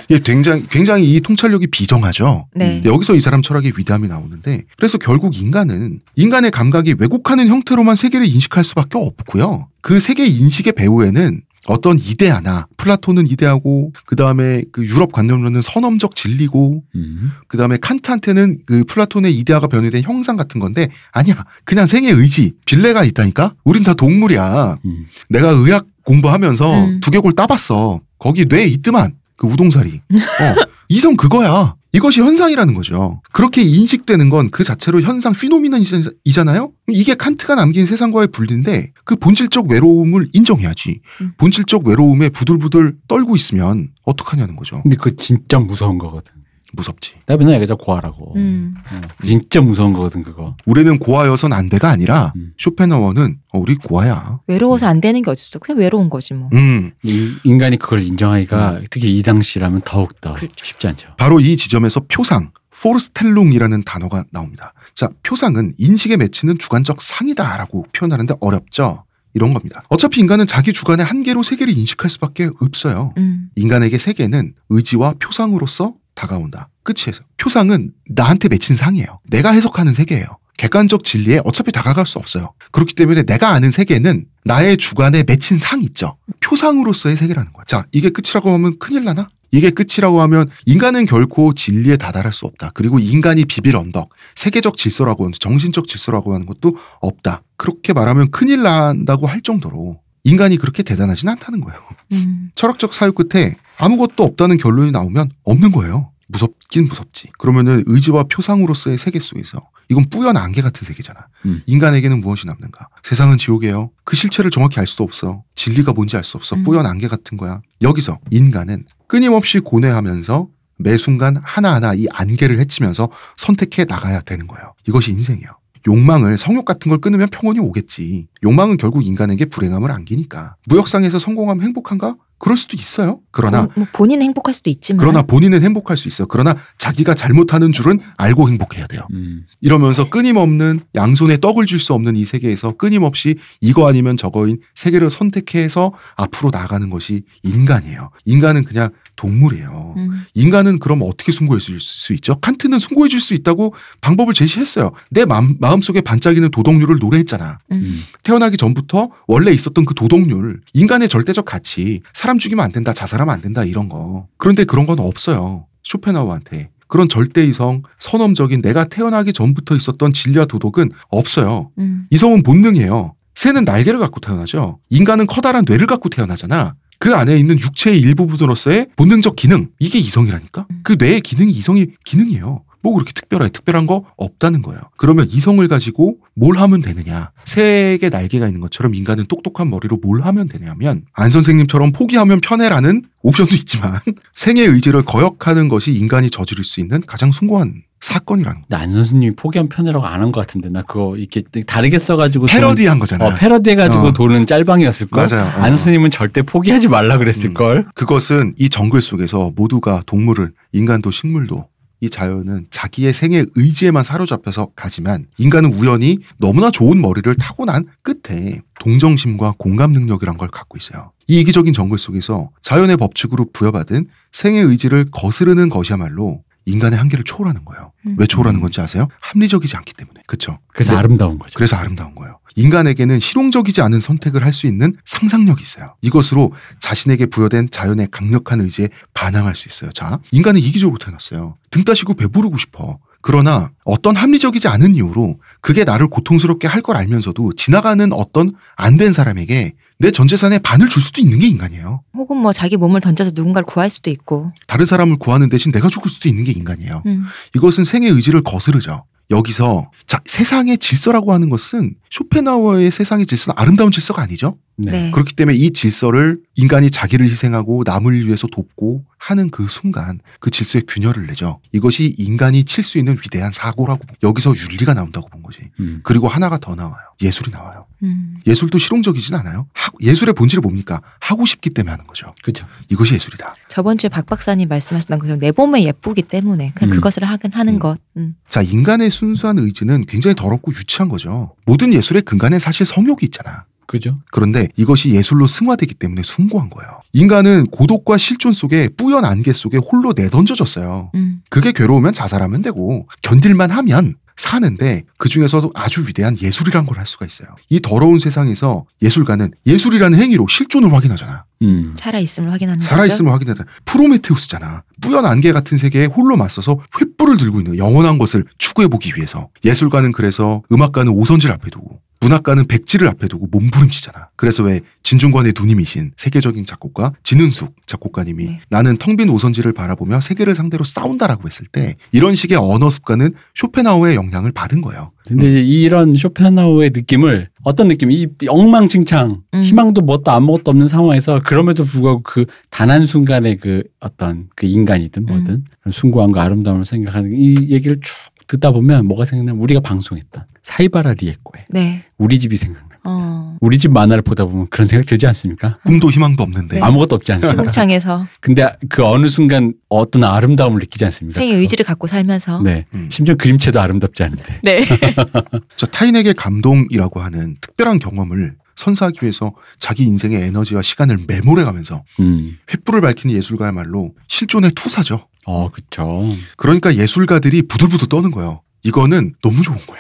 이게 굉장히 굉장히 이 통찰력이 비정하죠 네. 여기서 이 사람 철학의 위대함이 나오는데 그래서 결국 인간은 인간의 감각이 왜곡하는 형태로만 세계를 인식할 수밖에 없고요. 그 세계 인식의 배후에는 어떤 이데아나 플라톤은 이데아고 그 다음에 그 유럽 관념론은 선험적 진리고 음. 그 다음에 칸트한테는 그 플라톤의 이데아가 변형된 형상 같은 건데 아니야 그냥 생의 의지 Wille가 있다니까 우린 다 동물이야 음. 내가 의학 공부하면서 음. 두개골 따봤어. 거기 뇌에 있더만 그 우동사리. 어, 이성 그거야. 이것이 현상이라는 거죠. 그렇게 인식되는 건 그 자체로 현상 phenomenon이잖아요. 이게 칸트가 남긴 세상과의 분리인데 그 본질적 외로움을 인정해야지. 음. 본질적 외로움에 부들부들 떨고 있으면 어떡하냐는 거죠. 근데 그거 진짜 무서운 거거든. 무섭지. 내가 맨날 얘기하자 고아라고. 음. 어, 진짜 무서운 거거든 그거. 우리는 고아여선 안 돼가 아니라 음. 쇼펜하워는 어, 우리 고아야. 외로워서 안 되는 게 어딨어. 그냥 외로운 거지 뭐. 음. 이- 인간이 그걸 인정하기가 특히 이 당시라면 더욱 더 그렇죠. 쉽지 않죠. 바로 이 지점에서 표상, 포르스텔룽이라는 단어가 나옵니다. 자, 표상은 인식에 맺히는 주관적 상이다라고 표현하는데 어렵죠. 이런 겁니다. 어차피 인간은 자기 주관의 한계로 세계를 인식할 수밖에 없어요. 음. 인간에게 세계는 의지와 표상으로서 다가온다. 끝이에요. 표상은 나한테 맺힌 상이에요. 내가 해석하는 세계예요. 객관적 진리에 어차피 다가갈 수 없어요. 그렇기 때문에 내가 아는 세계는 나의 주관에 맺힌 상 있죠. 표상으로서의 세계라는 거야. 자, 이게 끝이라고 하면 큰일 나나? 이게 끝이라고 하면 인간은 결코 진리에 다다를 수 없다. 그리고 인간이 비빌 언덕, 세계적 질서라고 하는 정신적 질서라고 하는 것도 없다. 그렇게 말하면 큰일 난다고 할 정도로 인간이 그렇게 대단하진 않다는 거예요. 음. 철학적 사유 끝에 아무것도 없다는 결론이 나오면 없는 거예요. 무섭긴 무섭지. 그러면은 의지와 표상으로서의 세계 속에서 이건 뿌연 안개 같은 세계잖아. 음. 인간에게는 무엇이 남는가? 세상은 지옥이에요. 그 실체를 정확히 알 수도 없어. 진리가 뭔지 알 수 없어. 음. 뿌연 안개 같은 거야. 여기서 인간은 끊임없이 고뇌하면서 매 순간 하나하나 이 안개를 헤치면서 선택해 나가야 되는 거예요. 이것이 인생이에요. 욕망을 성욕 같은 걸 끊으면 평온이 오겠지. 욕망은 결국 인간에게 불행함을 안기니까. 무역상에서 성공하면 행복한가? 그럴 수도 있어요. 그러나 본- 뭐 본인은 행복할 수도 있지만. 그러나 본인은 행복할 수 있어. 그러나 자기가 잘못하는 줄은 알고 행복해야 돼요. 음. 이러면서 끊임없는 양손에 떡을 줄 수 없는 이 세계에서 끊임없이 이거 아니면 저거인 세계를 선택해서 앞으로 나가는 것이 인간이에요. 인간은 그냥 동물이에요. 음. 인간은 그럼 어떻게 숭고해 줄수 있죠? 칸트는 숭고해 줄수 있다고 방법을 제시했어요. 내 마음, 마음속에 반짝이는 도덕률을 노래했잖아. 음. 음. 태어나기 전부터 원래 있었던 그 도덕률, 인간의 절대적 가치, 사람 죽이면 안 된다, 자살하면 안 된다, 이런 거. 그런데 그런 건 없어요. 쇼펜하우한테. 그런 절대이성, 선엄적인 내가 태어나기 전부터 있었던 진리와 도덕은 없어요. 음. 이성은 본능이에요. 새는 날개를 갖고 태어나죠. 인간은 커다란 뇌를 갖고 태어나잖아. 그 안에 있는 육체의 일부분으로서의 본능적 기능, 이게 이성이라니까? 그 뇌의 기능이 이성이 기능이에요. 뭐 그렇게 특별해? 특별한 거 없다는 거예요. 그러면 이성을 가지고 뭘 하면 되느냐? 새에게 날개가 있는 것처럼 인간은 똑똑한 머리로 뭘 하면 되냐면 안 선생님처럼 포기하면 편해라는 옵션도 있지만 생의 의지를 거역하는 것이 인간이 저지를 수 있는 가장 숭고한 사건이라는 거. 안 선수님이 포기한 편이라고 안 한 것 같은데 나 그거 이렇게 다르게 써가지고 패러디한 거잖아. 어, 패러디해가지고 어. 도는 짤방이었을 걸. 맞아요. 어. 안 선수님은 절대 포기하지 말라 그랬을 음. 걸. 그것은 이 정글 속에서 모두가 동물을 인간도 식물도 이 자연은 자기의 생의 의지에만 사로잡혀서 가지만 인간은 우연히 너무나 좋은 머리를 타고난 끝에 동정심과 공감 능력이란 걸 갖고 있어요. 이 이기적인 정글 속에서 자연의 법칙으로 부여받은 생의 의지를 거스르는 것이야말로 인간의 한계를 초월하는 거예요. 음. 왜 초월하는 건지 아세요? 합리적이지 않기 때문에. 그렇죠? 그래서 아름다운 거죠. 그래서 아름다운 거예요. 인간에게는 실용적이지 않은 선택을 할 수 있는 상상력이 있어요. 이것으로 자신에게 부여된 자연의 강력한 의지에 반항할 수 있어요. 자, 인간은 이기적으로 태어났어요. 등 따시고 배부르고 싶어. 그러나 어떤 합리적이지 않은 이유로 그게 나를 고통스럽게 할 걸 알면서도 지나가는 어떤 안 된 사람에게 내 전 재산의 반을 줄 수도 있는 게 인간이에요. 혹은 뭐 자기 몸을 던져서 누군가를 구할 수도 있고. 다른 사람을 구하는 대신 내가 죽을 수도 있는 게 인간이에요. 음. 이것은 생의 의지를 거스르죠. 여기서 자, 세상의 질서라고 하는 것은 쇼펜하우어의 세상의 질서는 아름다운 질서가 아니죠. 네. 네. 그렇기 때문에 이 질서를 인간이 자기를 희생하고 남을 위해서 돕고 하는 그 순간 그 질서의 균열을 내죠. 이것이 인간이 칠 수 있는 위대한 사고라고 본- 여기서 윤리가 나온다고 본 거지. 음. 그리고 하나가 더 나와요. 예술이 나와요. 음. 예술도 실용적이진 않아요. 하- 예술의 본질이 뭡니까? 하고 싶기 때문에 하는 거죠. 그죠. 이것이 예술이다. 저번 주에 박 박사님 말씀하셨던 것처럼 내 몸에 예쁘기 때문에 그냥 음. 그것을 하긴 하는 음. 것. 음. 자, 인간의 순수한 의지는 굉장히 더럽고 유치한 거죠. 모든 예술의 근간엔 사실 성욕이 있잖아. 그죠. 그런데 이것이 예술로 승화되기 때문에 숭고한 거예요. 인간은 고독과 실존 속에 뿌연 안개 속에 홀로 내던져졌어요. 음. 그게 괴로우면 자살하면 되고 견딜만 하면 사는데 그 중에서도 아주 위대한 예술이란 걸 할 수가 있어요. 이 더러운 세상에서 예술가는 예술이라는 행위로 실존을 확인하잖아. 음. 살아 있음을 확인하는 거죠. 살아있음을 확인하잖아. 프로메테우스잖아. 뿌연 안개 같은 세계에 홀로 맞서서 횃불을 들고 있는 영원한 것을 추구해보기 위해서. 예술가는 그래서 음악가는 오선지를 앞에 두고 문학가는 백지를 앞에 두고 몸부림치잖아. 그래서 왜 진중권의 누님이신 세계적인 작곡가 진은숙 작곡가님이 네. 나는 텅 빈 오선지를 바라보며 세계를 상대로 싸운다라고 했을 때 이런 식의 언어 습관은 쇼펜하우의 영향을 받은 거예요. 근데 이제 이런 쇼펜하우의 느낌을 어떤 느낌? 이 엉망진창 음. 희망도 뭣도 아무것도 없는 상황에서 그럼에도 불구하고 그 단 한 순간의 그 어떤 그 인간이든 뭐든 음. 숭고함과 아름다움을 생각하는 이 얘기를 쭉 듣다 보면 뭐가 생각나면 우리가 방송했던 사이바라 리에코의 네. 우리 집이 생각나. 어. 우리 집 만화를 보다 보면 그런 생각 들지 않습니까? 꿈도 희망도 없는데 네. 아무것도 없지 않습니까? 시궁창에서 근데 그 어느 순간 어떤 아름다움을 느끼지 않습니까? 생의 의지를 갖고 살면서. 네. 음. 심지어 그림체도 아름답지 않은데. 네. 저 타인에게 감동이라고 하는 특별한 경험을 선사하기 위해서 자기 인생의 에너지와 시간을 매몰해가면서 음. 횃불을 밝히는 예술가야말로 실존의 투사죠. 어, 그쵸. 그러니까 예술가들이 부들부들 떠는 거예요. 이거는 너무 좋은 거야.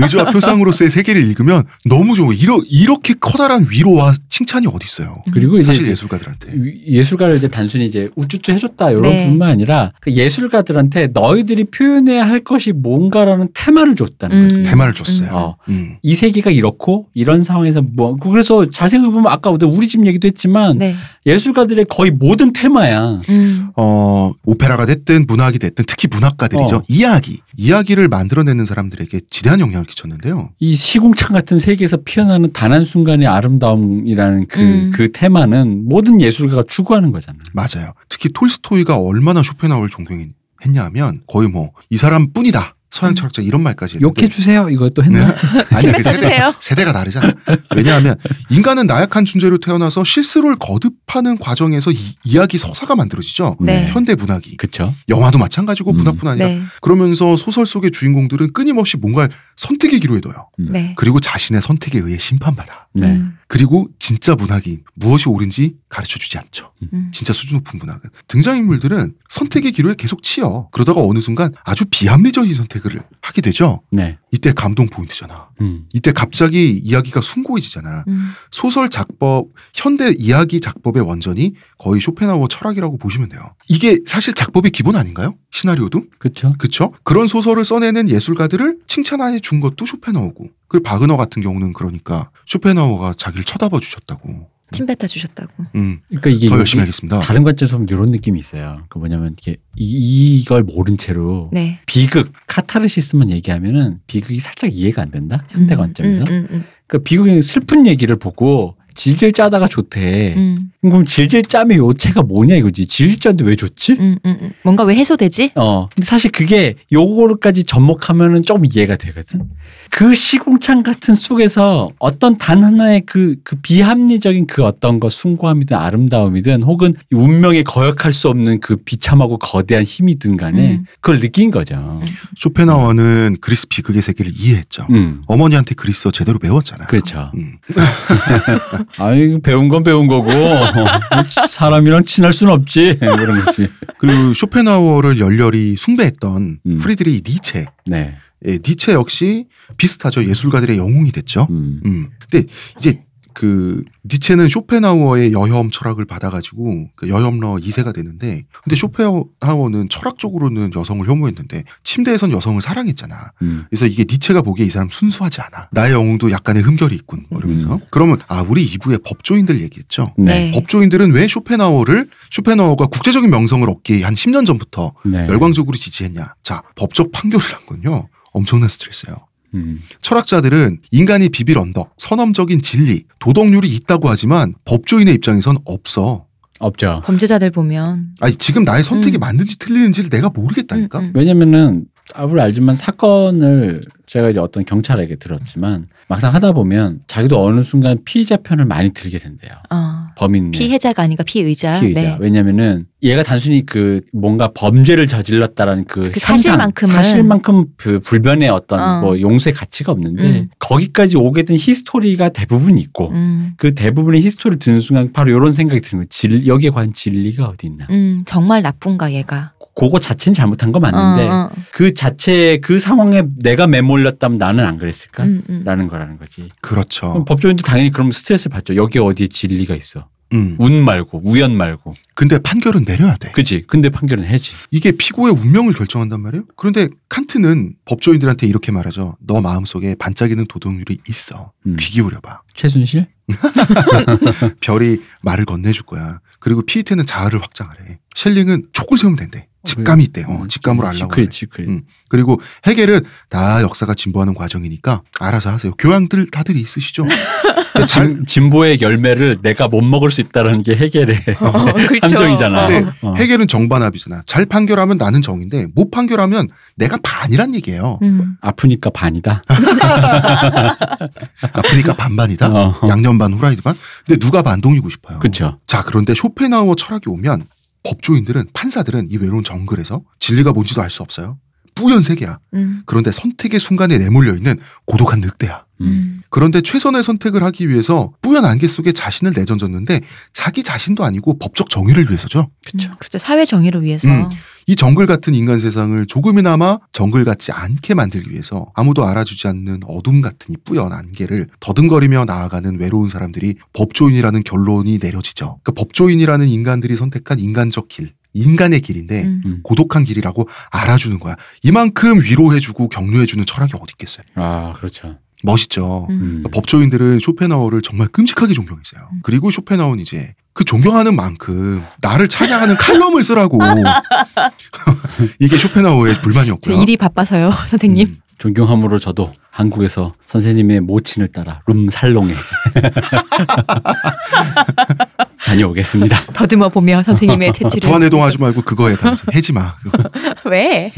의지와 표상으로서의 세계를 읽으면 너무 좋은 거야. 이러, 이렇게 커다란 위로와 칭찬이 어디 있어요. 그리고 이제 사실 예술가들한테. 예술가를 이제 단순히 이제 우쭈쭈 해줬다 이런 네. 뿐만 아니라 그 예술가들한테 너희들이 표현해야 할 것이 뭔가라는 테마를 줬다는 음. 거지. 대마를 줬어요. 어. 음. 이 세계가 이렇고 이런 상황에서 뭐 그래서 잘 생각해 보면 아까 우리 집 얘기도 했지만 네. 예술가들의 거의 모든 테마야. 음. 어, 오페라가 됐든 문학이 됐든 특히 문학가들이죠. 어. 이야기. 이야기를 만들어내는 사람들에게 지대한 영향을 끼쳤는데요. 이 시궁창 같은 세계에서 피어나는 단 한 순간의 아름다움이라는 그, 음. 그 테마는 모든 예술가가 추구하는 거잖아. 맞아요. 특히 톨스토이가 얼마나 쇼펜하우를 존경했냐 하면 거의 뭐 이 사람 뿐이다. 서양 음. 철학자 이런 말까지 했는데 욕해 주세요. 이것도 했나? 네. 아니야, 그. 세대, 세대가 다르잖아. 왜냐하면 인간은 나약한 존재로 태어나서 실수를 거듭하는 과정에서 이, 야기 서사가 만들어지죠. 네. 현대 문학이. 그쵸. 영화도 마찬가지고 음. 문학뿐 아니라 네. 그러면서 소설 속의 주인공들은 끊임없이 뭔가 선택의 기로에 둬요. 네. 그리고 자신의 선택에 의해 심판받아. 네. 음. 그리고 진짜 문학이 무엇이 옳은지 가르쳐 주지 않죠. 음. 진짜 수준 높은 문학은. 등장인물들은 선택의 기로에 계속 치여. 그러다가 어느 순간 아주 비합리적인 선택을 하게 되죠. 네. 이때 감동 포인트잖아. 음. 이때 갑자기 이야기가 숭고해지잖아. 음. 소설 작법, 현대 이야기 작법의 원전이 거의 쇼펜하우어 철학이라고 보시면 돼요. 이게 사실 작법의 기본 아닌가요? 시나리오도? 그쵸. 그쵸? 그런 소설을 써내는 예술가들을 칭찬해 준 것도 쇼펜하우고. 그리고 바그너 같은 경우는 그러니까 쇼펜하우어가 자기를 쳐다봐 주셨다고. 침 뱉어 주셨다고. 음, 그러니까 이게 더 열심히 하겠습니다. 다른 관점에서 보면 이런 느낌이 있어요. 그 뭐냐면 이게 이, 이걸 모른 채로 네. 비극 카타르시스만 얘기하면은 비극이 살짝 이해가 안 된다 현대 음, 관점에서. 음, 음, 음. 그 비극의 슬픈 얘기를 보고 질질 짜다가 좋대. 음, 그럼 질질 짬의 요체가 뭐냐 이거지. 질질 짜는데 왜 좋지? 음, 음, 음. 뭔가 왜 해소되지? 어. 근데 사실 그게 요거까지 접목하면은 좀 이해가 되거든. 그 시궁창 같은 속에서 어떤 단 하나의 그, 그 비합리적인 그 어떤 거 숭고함이든 아름다움이든 혹은 이 운명에 거역할 수 없는 그 비참하고 거대한 힘이든 간에 음. 그걸 느낀 거죠. 쇼펜하우어는 그리스 비극의 세계를 이해했죠. 음. 어머니한테 그리스어 제대로 배웠잖아. 그렇죠. 음. 아이, 배운 건 배운 거고, 사람이랑 친할 순 없지. 그런 거지. 그리고 쇼펜하우어를 열렬히 숭배했던 음. 프리드리히 니체. 네. 예, 니체 역시 비슷하죠. 예술가들의 영웅이 됐죠. 음. 음. 근데 이제 그 니체는 쇼펜하우어의 여혐 철학을 받아가지고 그 여혐러 2세가 되는데 근데 쇼펜하우어는 철학적으로는 여성을 혐오했는데 침대에선 여성을 사랑했잖아. 음. 그래서 이게 니체가 보기에 이 사람 순수하지 않아. 나의 영웅도 약간의 흠결이 있군. 뭐 이러면서. 음. 그러면 아 우리 2부의 법조인들 얘기했죠. 네. 법조인들은 왜 쇼펜하우어를 쇼펜하우어가 국제적인 명성을 얻기 한 10년 전부터 네. 열광적으로 지지했냐? 자 법적 판결이란 건요 엄청난 스트레스예요. 음. 철학자들은 인간이 비빌 언덕, 선험적인 진리, 도덕률이 있다고 하지만 법조인의 입장에선 없어. 없죠. 범죄자들 보면. 아니 지금 나의 선택이 음. 맞는지 틀리는지를 내가 모르겠다니까. 음, 음. 왜냐면은 아무리 알지만 사건을 제가 이제 어떤 경찰에게 들었지만 막상 하다 보면 자기도 어느 순간 피의자 편을 많이 들게 된대요. 어. 범인 피해자가 아니까 피의자. 피의자. 네. 왜냐면은 얘가 단순히 그 뭔가 범죄를 저질렀다라는 그, 그 형상, 사실만큼은- 사실만큼 그 불변의 어떤 어. 뭐 용서의 가치가 없는데 음. 거기까지 오게 된 history가 대부분 있고 음, 그 대부분의 history를 듣는 순간 바로 이런 생각이 드는 거예요. 질, 여기에 관한 진리가 어디 있나. 음, 정말 나쁜가 얘가. 그거 자체는 잘못한 거 맞는데 어, 어. 그 자체 그 상황에 내가 내몰렸다면 나는 안 그랬을까? 음, 음. 라는 거라는 거지. 그렇죠. 법조인도 당연히 그럼 스트레스를 받죠. 여기 어디에 진리가 있어. 음. 운 말고 우연 말고. 근데 판결은 내려야 돼. 그치. 근데 판결은 해지. 이게 피고의 운명을 결정한단 말이에요. 그런데 칸트는 법조인들한테 이렇게 말하죠. 너 마음속에 반짝이는 도덕률이 있어. 음. 귀 기울여봐. 최순실? 별이 말을 건네줄 거야. 그리고 피히테는 자아를 확장하래. 셸링은 촉을 세우면 된대. 직감이 있대. 어, 직감으로 알라고. Secret. Secret. 음. 그리고 해겔은 다 역사가 진보하는 과정이니까 알아서 하세요. 교양들 다들 있으시죠? 잘 진, 진보의 열매를 내가 못 먹을 수 있다라는 게 해결의 어, 그렇죠. 함정이잖아. 근데 어. 해겔은 정반합이잖아. 잘 판결하면 나는 정인데 못 판결하면 내가 반이란 얘기예요. 음. 아프니까 반이다. 아프니까 반반이다. 어. 양념 반 후라이드 반. 근데 누가 반동이고 싶어요. 그쵸. 자 그런데 쇼펜하우어 철학이 오면 법조인들은 판사들은 이 외로운 정글에서 진리가 뭔지도 알 수 없어요. 뿌연 세계야. 음. 그런데 선택의 순간에 내몰려 있는 고독한 늑대야. 음. 음. 그런데 최선의 선택을 하기 위해서 뿌연 안개 속에 자신을 내던졌는데 자기 자신도 아니고 법적 정의를 위해서죠. 그쵸. 음, 그렇죠. 사회 정의를 위해서. 음. 이 정글 같은 인간 세상을 조금이나마 정글 같지 않게 만들기 위해서 아무도 알아주지 않는 어둠 같은 이 뿌연 안개를 더듬거리며 나아가는 외로운 사람들이 법조인이라는 결론이 내려지죠. 그 법조인이라는 인간들이 선택한 인간적 길, 인간의 길인데 음. 음. 고독한 길이라고 알아주는 거야. 이만큼 위로해주고 격려해주는 철학이 어디 있겠어요. 아 그렇죠. 멋있죠. 음. 음. 법조인들은 쇼펜하우어를 정말 끔찍하게 존경했어요. 음. 그리고 쇼펜하우어는 이제 그 존경하는 만큼 나를 찬양하는 칼럼을 쓰라고 이게 쇼펜하우어의 불만이었고요. 제 일이 바빠서요, 선생님. 음. 존경함으로 저도 한국에서 선생님의 모친을 따라 룸 살롱에 다녀오겠습니다. 더듬어 보며 선생님의 채취를. 부안해동하지 말고 그거에 다 해지 마. 왜?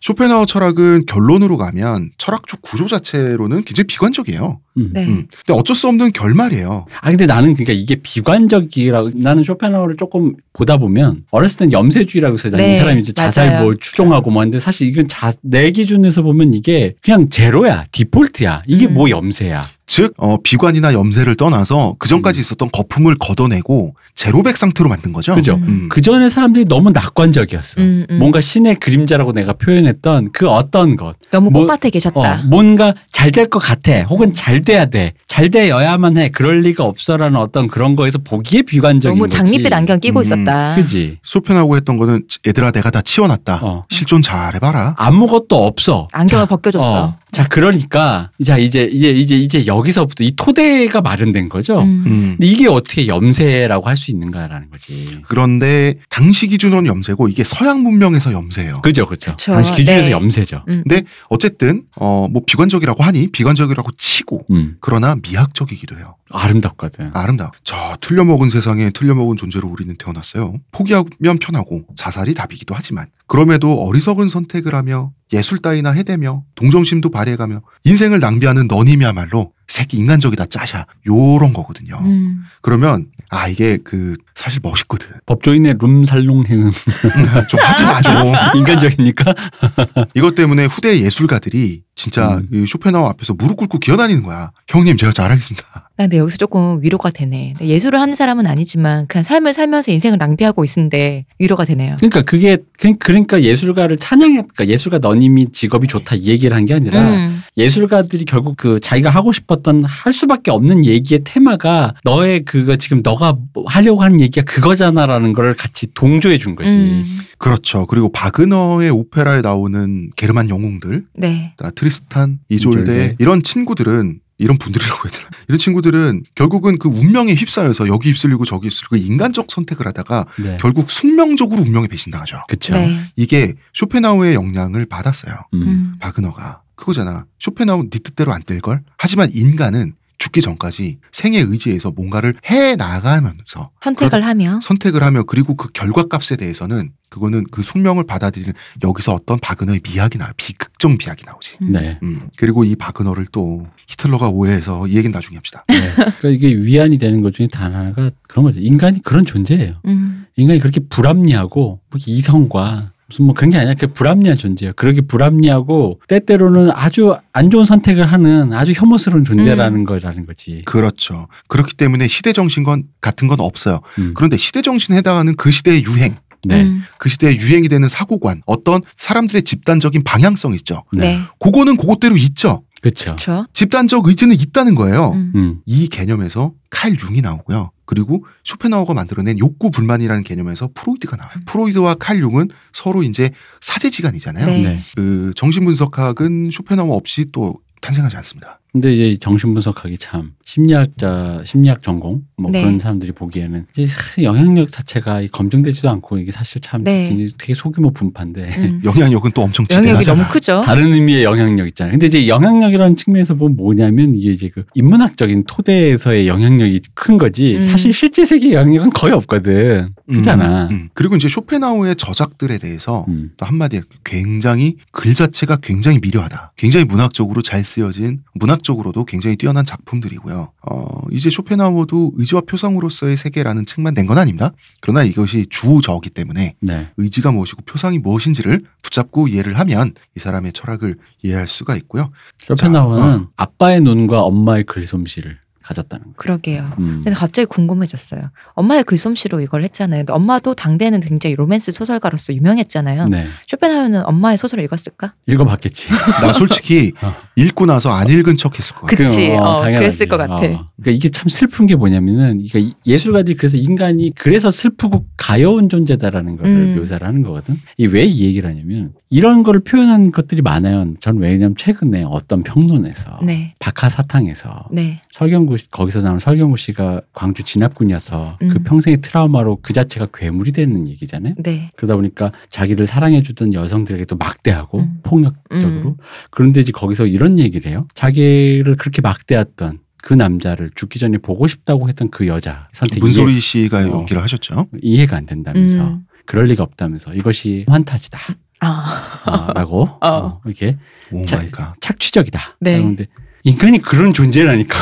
쇼펜하우어 철학은 결론으로 가면 철학적 구조 자체로는 굉장히 비관적이에요. 음. 네. 음. 근데 어쩔 수 없는 결말이에요. 아 근데 나는 그러니까 이게 비관적이라고 나는 쇼펜하우어를 조금 보다 보면 어렸을 땐 염세주의라고 해서 네, 이 사람이 이제 자살. 뭘 추종하고 뭐 하는데 사실 이건 자, 내 기준에서 보면 이게 그냥 제로야 디폴트야 이게 음. 뭐 염세야 즉 어, 비관이나 염세를 떠나서 그 전까지 음. 있었던 거품을 걷어내고 제로백 상태로 만든 거죠. 그죠 음. 그 전에 사람들이 너무 낙관적이었어 음, 음. 뭔가 신의 그림자라고 내가 표현했던 그 어떤 것 너무 뭐- 꽃밭에 계셨다. 어, 뭔가 잘 될 것 같아. 혹은 잘 돼야 돼. 잘 돼야만 해. 그럴 리가 없어라는 어떤 그런 거에서 보기에 비관적인 너무. 장밋빛 안경 끼고 음, 있었다. 그지. 쇼펜하고 했던 거는 얘들아 내가 다 치워놨다. 어. 실존 잘해봐라. 아무것도 없어. 안경을 자, 벗겨줬어. 어. 자, 그러니까 자 이제 이제 이제 이제 여기서부터 이 토대가 마련된 거죠. 음. 음. 이게 어떻게 염세라고 할 수 있는가라는 거지. 그런데 당시 기준은 염세고 이게 서양 문명에서 염세예요. 그죠, 그죠. 당시 기준에서 네. 염세죠. 음. 근데 어쨌든 어 뭐 비관적이라고 하니 비관적이라고 치고 음, 그러나 미학적이기도 해요. 아름답거든. 아름다워. 저 틀려먹은 세상에 틀려먹은 존재로 우리는 태어났어요. 포기하면 편하고 자살이 답이기도 하지만 그럼에도 어리석은 선택을 하며 예술 따위나 해대며 동정심도 발휘해가며 인생을 낭비하는 너님이야말로 새끼 인간적이다 짜샤 요런 거거든요. 음. 그러면 아 이게 그 사실 멋있거든. 법조인의 룸살롱행은 좀 하지 마 좀. 인간적이니까. 이것 때문에 후대 예술가들이 진짜 음. 이 쇼펜하우 앞에서 무릎 꿇고 기어다니는 거야. 형님 제가 잘하겠습니다. 나 근데 여기서 조금 위로가 되네. 예술을 하는 사람은 아니지만 그냥 삶을 살면서 인생을 낭비하고 있는데 위로가 되네요. 그러니까 그게 그- 그러니까 예술가를 찬양했 그러니까 예술가 너님이 직업이 좋다 이 얘기를 한 게 아니라 음. 예술가들이 결국 그 자기가 하고 싶었던 할 수밖에 없는 얘기의 테마가 너의 그거 지금 너가 뭐 하려고 하는 얘기 가 그거잖아라는 걸 같이 동조해 준 거지. 음. 그렇죠. 그리고 바그너의 오페라에 나오는 게르만 영웅들, 네. 아, 트리스탄, 이졸데 이졸데. 이런 친구들은 이런 분들이라고 해야 되나? 이런 친구들은 결국은 그 운명에 휩싸여서 여기 휩쓸리고 저기 휩쓸리고 인간적 선택을 하다가 네. 결국 숙명적으로 운명에 배신당하죠. 그렇죠. 네. 이게 쇼펜하우의 영향을 받았어요. 음. 음. 바그너가 그거잖아. 쇼펜하우 네 뜻대로 안 될 걸. 하지만 인간은 죽기 전까지 생에 의지해서 뭔가를 해 나가면서 선택을 하며 선택을 하며 그리고 그 결과값에 대해서는 그거는 그 숙명을 받아들이는 여기서 어떤 바그너의 미학이 나와 비극적 미학이 나오지. 음. 네. 음 그리고 이 바그너를 또 히틀러가 오해해서 이 얘기는 나중에 합시다. 네. 그러니까 이게 위안이 되는 것 중에 단 하나가 그런 거죠. 인간이 그런 존재예요. 음. 인간이 그렇게 불합리하고 뭐 이성과 무슨 뭐 그런 게 아니라 그 불합리한 존재예요. 그렇게 불합리하고 때때로는 아주 안 좋은 선택을 하는 아주 혐오스러운 존재라는 거라는 거지. 그렇죠. 그렇기 때문에 시대 정신 건 같은 건 없어요. 음. 그런데 시대 정신에 해당하는 그 시대의 유행, 네. 음. 그 시대의 유행이 되는 사고관, 어떤 사람들의 집단적인 방향성 있죠. 네. 그거는 그것대로 있죠. 그렇죠. 집단적 의지는 있다는 거예요. 음. 음. 이 개념에서 칼 융이 나오고요. 그리고 쇼펜하우어가 만들어낸 욕구 불만이라는 개념에서 프로이드가 나와요. 프로이드와 칼 융은 서로 이제 사제지간이잖아요. 네. 네. 그 정신분석학은 쇼펜하우어 없이 또 탄생하지 않습니다. 근데 이제 정신분석학이 참 심리학자 심리학 전공 뭐 네. 그런 사람들이 보기에는 이제 사실 영향력 자체가 이 검증되지도 않고 이게 사실 참 네. 굉장히 되게 소규모 분파인데 음. 영향력은 또 엄청 지대하잖아. 너무 크죠. 다른 의미의 영향력 있잖아요. 근데 이제 영향력이라는 측면에서 보면 뭐냐면 이게 이제 그 인문학적인 토대에서의 영향력이 큰 거지 음. 사실 실제 세계의 영향력은 거의 없거든. 그잖아. 음, 음. 그리고 이제 쇼펜하우어의 저작들에 대해서 음. 또 한마디에 굉장히 글 자체가 굉장히 미려하다. 굉장히 문학적으로 잘 쓰여진 문학적으로도 굉장히 뛰어난 작품들이고요. 어, 이제 쇼펜하우어도 의지와 표상으로서의 세계라는 책만 낸 건 아닙니다. 그러나 이것이 주저기 때문에 네. 의지가 무엇이고 표상이 무엇인지를 붙잡고 이해를 하면 이 사람의 철학을 이해할 수가 있고요. 쇼펜하우어는 자, 아빠의 눈과 엄마의 글솜씨를 가졌다는 거. 그러게요. 음. 근데 갑자기 궁금해졌어요. 엄마의 글솜씨로 이걸 했잖아요. 근데 엄마도 당대에는 굉장히 로맨스 소설가로서 유명했잖아요. 네. 쇼펜하우어는 엄마의 소설을 읽었을까? 읽어봤겠지. 나 솔직히 어. 읽고 나서 안 읽은 척 했을 거야. 그치. 어, 당연하지. 그랬을 것 같아. 그러니까 이게 참 슬픈 게 뭐냐면은 이게 예술가들이 그래서 인간이 그래서 슬프고 가여운 존재다라는 걸 음. 묘사를 하는 거거든. 이왜이 얘기를 하냐면 이런 거를 표현한 것들이 많아요. 전 왜냐면 최근에 어떤 평론에서 네. 박하사탕에서 네. 설경구 씨- 거기서 나온 설경구 씨가 광주 진압군이어서 그 음. 평생의 트라우마로 그 자체가 괴물이 되는 얘기잖아요. 네. 그러다 보니까 자기를 사랑해주던 여성들에게도 막대하고 음. 폭력적으로 음. 그런데 이제 거기서 이런 얘기를 해요. 자기를 그렇게 막대했던 그 남자를 죽기 전에 보고 싶다고 했던 그 여자 선택이 문소리 씨가 어. 연기를 하셨죠. 이해, 가 안 된다면서 음. 그럴 리가 없다면서 이것이 환타지다 아. 라고 어. 어, 이렇게 oh 자- my God. 착취적이다. 네. 그런데 인간이 그런 존재라니까.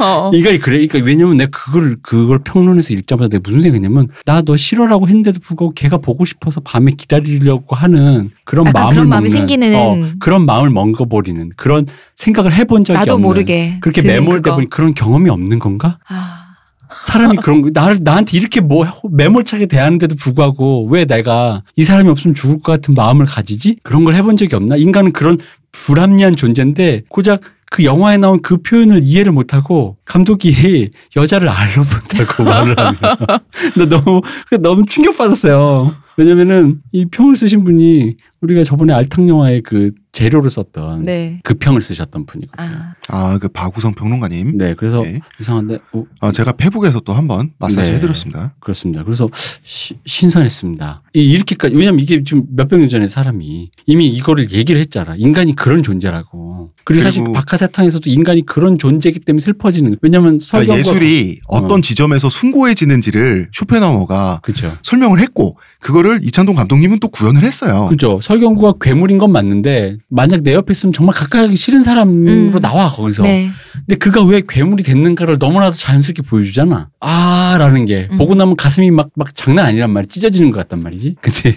어. 인간이 그래. 그러니까 왜냐면 내가 그걸 그걸 평론에서 읽자마자 내가 무슨 생각했냐면 나 너 싫어라고 했는데도 불구하고 걔가 보고 싶어서 밤에 기다리려고 하는 그런 마음을 그런 마음이 먹는, 생기는. 어, 그런 마음을 먹어버리는 그런 생각을 해본 적이 나도 없는 모르게 그렇게 매몰돼. 보니 그런 경험이 없는 건가? 아. 사람이 그런 거 나를 나한테 이렇게 뭐 매몰차게 대하는데도 불구하고 왜 내가 이 사람이 없으면 죽을 것 같은 마음을 가지지? 그런 걸 해본 적이 없나? 인간은 그런 불합리한 존재인데 고작 그 영화에 나온 그 표현을 이해를 못하고 감독이 여자를 알로 본다고 말을 하면 나 너무 너무 충격받았어요. 왜냐면은 이 평을 쓰신 분이 우리가 저번에 알탕 영화의 그 재료를 썼던 네. 그 평을 쓰셨던 분이거든요. 아. 아, 그 바구성 평론가님. 네, 그래서 네. 이상한데 어, 아, 제가 페북에서 또 한번 마사지 네. 해드렸습니다. 그렇습니다. 그래서 시- 신선했습니다. 이- 이렇게까지 왜냐면 이게 지금 몇백 년 전에 사람이 이미 이거를 얘기를 했잖아. 인간이 그런 존재라고. 그리고, 사실 그리고- 박하사탕에서도 인간이 그런 존재이기 때문에 슬퍼지는. 거예요. 왜냐면 그러니까 예술이 어떤 지점에서 숭고해지는지를 쇼펜하우어가 그렇죠. 설명을 했고 그거를 이찬동 감독님은 또 구현을 했어요. 그죠. 설경구가 괴물인 건 맞는데 만약 내 옆에 있으면 정말 가까이 하기 싫은 사람으로 음. 나와 거기서. 네. 근데 그가 왜 괴물이 됐는가를 너무나도 자연스럽게 보여주잖아. 아라는 게 음. 보고 나면 가슴이 막 막 장난 아니란 말이 찢어지는 것 같단 말이지. 근데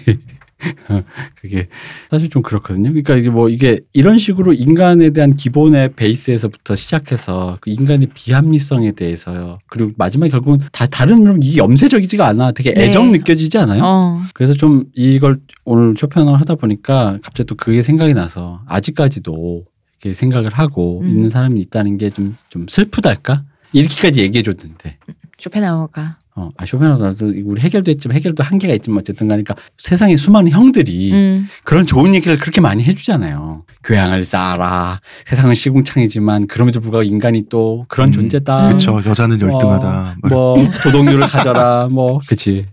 그게 사실 좀 그렇거든요. 그러니까 이게 뭐 이게 이런 식으로 인간에 대한 기본의 베이스에서부터 시작해서 그 인간의 비합리성에 대해서 그리고 마지막에 결국은 다 다른 이게 염세적이지가 않아. 되게 네. 애정 느껴지지 않아요? 어. 그래서 좀 이걸 오늘 쇼편을 하다 보니까 갑자기 또 그게 생각이 나서 아직까지도 이렇게 생각을 하고 음. 있는 사람이 있다는 게 좀좀 슬프달까? 이렇게까지 얘기해 줬는데. 쇼펜하우어가. 어, 아, 쇼펜하우어도 우리 헤겔도 했지만 헤겔도 한계가 있지만 어쨌든 가니까 세상에 수많은 형들이 음. 그런 좋은 얘기를 그렇게 많이 해주잖아요. 교양을 쌓아라. 세상은 시궁창이지만 그럼에도 불구하고 인간이 또 그런 음, 존재다. 그쵸. 여자는 열등하다. 뭐뭐 도덕률을 가져라. 뭐 그치.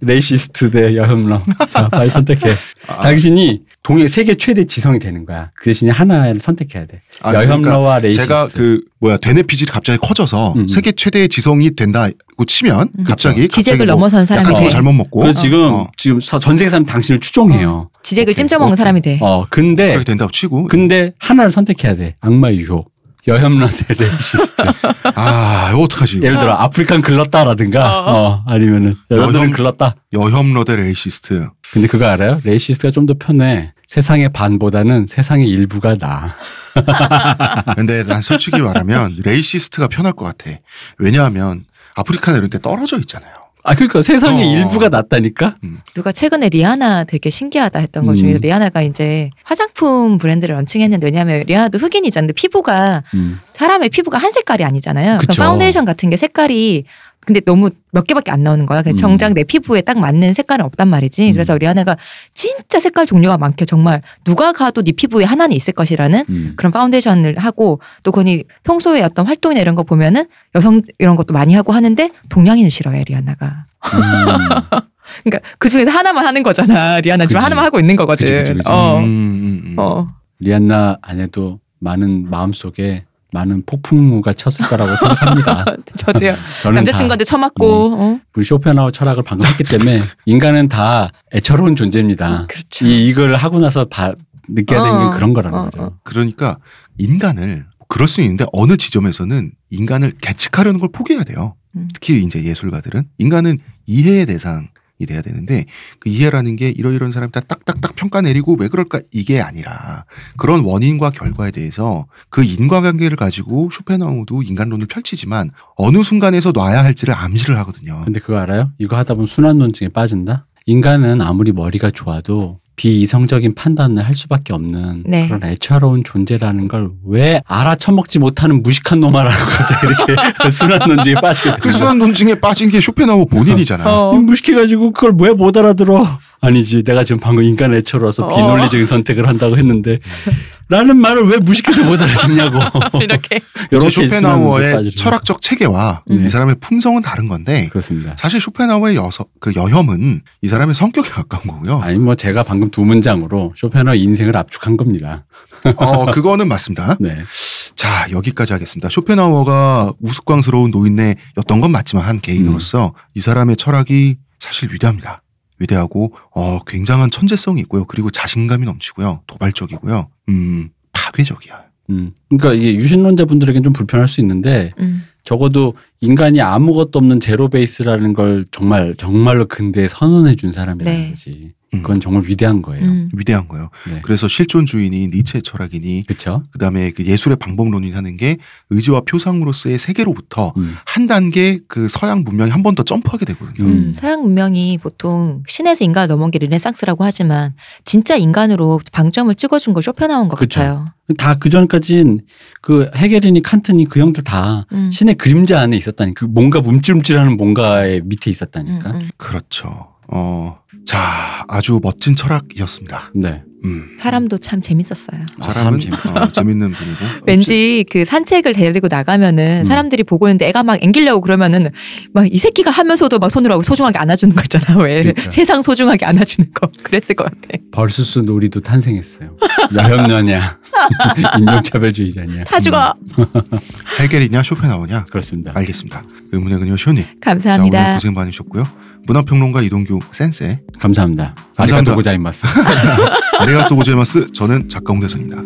racist 대 여혐러. 자, 빨리 선택해. 아, 당신이 동해 세계 최대 지성이 되는 거야. 그 대신에 하나를 선택해야 돼. 아, 그러니까 여혐러와 racist. 제가 그 뭐야 대뇌 피질이 갑자기 커져서 음, 음. 세계 최대의 지성이 된다 고 치면 음. 갑자기 지적을 갑자기 뭐 넘어선 사람이 약간 돼. 더 잘못 먹고 그래서 지금 어, 지금 서- 전 세계 사람 당신을 추종해요. 지적을 오케이. 찜쪄먹는 사람이 돼. 어 근데 그렇게 된다고 치고 근데 하나를 선택해야 돼. 악마의 유혹. 여혐러 대 racist. 아 이거 어떡하지 예를 들어 아프리칸 글렀다라든가 어, 아니면은 여러분들은 여혐- 글렀다. 여혐러 대 racist 근데 그거 알아요? racist가 좀 더 편해. 세상의 반보다는 세상의 일부가 나. 근데 난 솔직히 말하면 racist가 편할 것 같아 왜냐하면 아프리카나 이런 데 떨어져 있잖아요 아 그러니까 세상의 어. 일부가 낫다니까. 누가 최근에 리아나 되게 신기하다 했던 것 중에 음. 리아나가 이제 화장품 브랜드를 런칭했는데 왜냐하면 리아나도 흑인이잖아요. 근데 피부가 음. 사람의 피부가 한 색깔이 아니잖아요. 그 그쵸. 파운데이션 같은 게 색깔이 근데 너무 몇 개밖에 안 나오는 거야. 음. 정작 내 피부에 딱 맞는 색깔은 없단 말이지. 음. 그래서 리아나가 진짜 색깔 종류가 많게 정말 누가 가도 네 피부에 하나는 있을 것이라는 음. 그런 파운데이션을 하고 또 거니 평소에 어떤 활동이나 이런 거 보면은 여성 이런 것도 많이 하고 하는데 동양인을 싫어해 리아나가. 음. 그러니까 그 중에서 하나만 하는 거잖아. 리아나 지금. 하나만 하고 있는 거거든. 그치, 그치, 그치. 어. 음. 어. 리안나 안에도 많은 마음속에 많은 폭풍우가 쳤을 거라고 생각합니다. 저도요. 저는 남자친구한테 다 처맞고. 어. 우리 쇼펜하우 철학을 방금 했기 때문에 인간은 다 애처로운 존재입니다. 그렇죠. 이 이걸 하고 나서 다 느껴야 되는 어, 게 그런 거라는 어, 거죠. 어. 그러니까 인간을 그럴 수 있는데 어느 지점에서는 인간을 계측하려는 걸 포기해야 돼요. 음. 특히 이제 예술가들은 인간은 이해의 대상 이 돼야 되는데 그 이해라는 게 이러이러한 사람들 딱딱딱 평가 내리고 왜 그럴까 이게 아니라 그런 원인과 결과에 대해서 그 인과관계를 가지고 쇼펜하우도 인간론을 펼치지만 어느 순간에서 놔야 할지를 암시를 하거든요. 근데 그거 알아요? 이거 하다 보면 순환론증에 빠진다. 인간은 아무리 머리가 좋아도 비이성적인 판단을 할 수밖에 없는 네. 그런 애처로운 존재라는 걸 왜 알아쳐먹지 못하는 무식한 놈아라고 이렇게 순환론증에 빠지게 그. 순환 논증에 빠진 게 쇼펜하우 본인이잖아요. 어. 이 무식해가지고 그걸 왜 못 알아들어? 아니지, 내가 지금 방금 인간 애처로워서 어. 비논리적인 선택을 한다고 했는데 라는 말을 왜 무식해서 못 알아듣냐고. 이렇게. 이렇게 쇼펜하우어의 철학적 체계와 네. 이 사람의 품성은 다른 건데 그렇습니다. 사실 쇼펜하우어의 여서, 그 여혐은 이 사람의 성격에 가까운 거고요. 아니 뭐 제가 방금 두 문장으로 쇼펜하우 인생을 압축한 겁니다. 어, 그거는 맞습니다. 네. 자, 여기까지 하겠습니다. 쇼펜하우어가 우스꽝스러운 노인네였던 건 맞지만 한 개인으로서 이 사람의 철학이 사실 위대합니다. 위대하고 어, 굉장한 천재성이 있고요. 그리고 자신감이 넘치고요. 도발적이고요. 음, 파괴적이야. 음. 그러니까 이게 유신론자 분들에겐 좀 불편할 수 있는데 음. 적어도 인간이 아무것도 없는 제로 베이스라는 걸 정말 정말로 근대에 선언해 준 사람이라는 네. 거지. 음, 그건 정말 위대한 거예요. 음. 위대한 거예요. 네. 그래서 실존주의니 니체 철학이니 그렇죠. 그다음에 그 예술의 방법론이 하는 게 의지와 표상으로서의 세계로부터 음. 한 단계 그 서양 문명이 한 번 더 점프하게 되거든요. 음. 음, 서양 문명이 보통 신에서 인간을 넘어온 게 르네상스라고 하지만 진짜 인간으로 방점을 찍어준 거 쇼펜하우인 것 그쵸. 같아요. 다 그 전까진 그 헤겔이니 칸트니 그 형들 다 음. 신의 그림자 안에 있었다니. 그 뭔가 움찔움찔하는 뭔가의 밑에 있었다니까. 그렇죠. 어, 자, 아주 멋진 철학이었습니다. 네. 음. 사람도 참 재밌었어요. 아, 사람은 사람 재밌- 어, 재밌는 분이고. 왠지 그 산책을 데리고 나가면은 음. 사람들이 보고 있는데 애가 막 앵기려고 그러면은 막 이 새끼가 하면서도 막 손으로 하고 소중하게 안아주는 거 있잖아. 왜 그러니까. 세상 소중하게 안아주는 거 그랬을 것 같아. 벌수스 놀이도 탄생했어요. 여혐녀냐, 인종차별주의자냐. 다 죽어. 해겔이냐 쇼펜하우냐? 그렇습니다. 알겠습니다. 의문의 그녀 시온님. 자, 오늘 감사합니다. 고생 많으셨고요. 문화평론가 이동규 센세. 감사합니다. 감사합니다. 아리가또 고자이마스. 아리가또 고제마스. 저는 작가 홍대선입니다.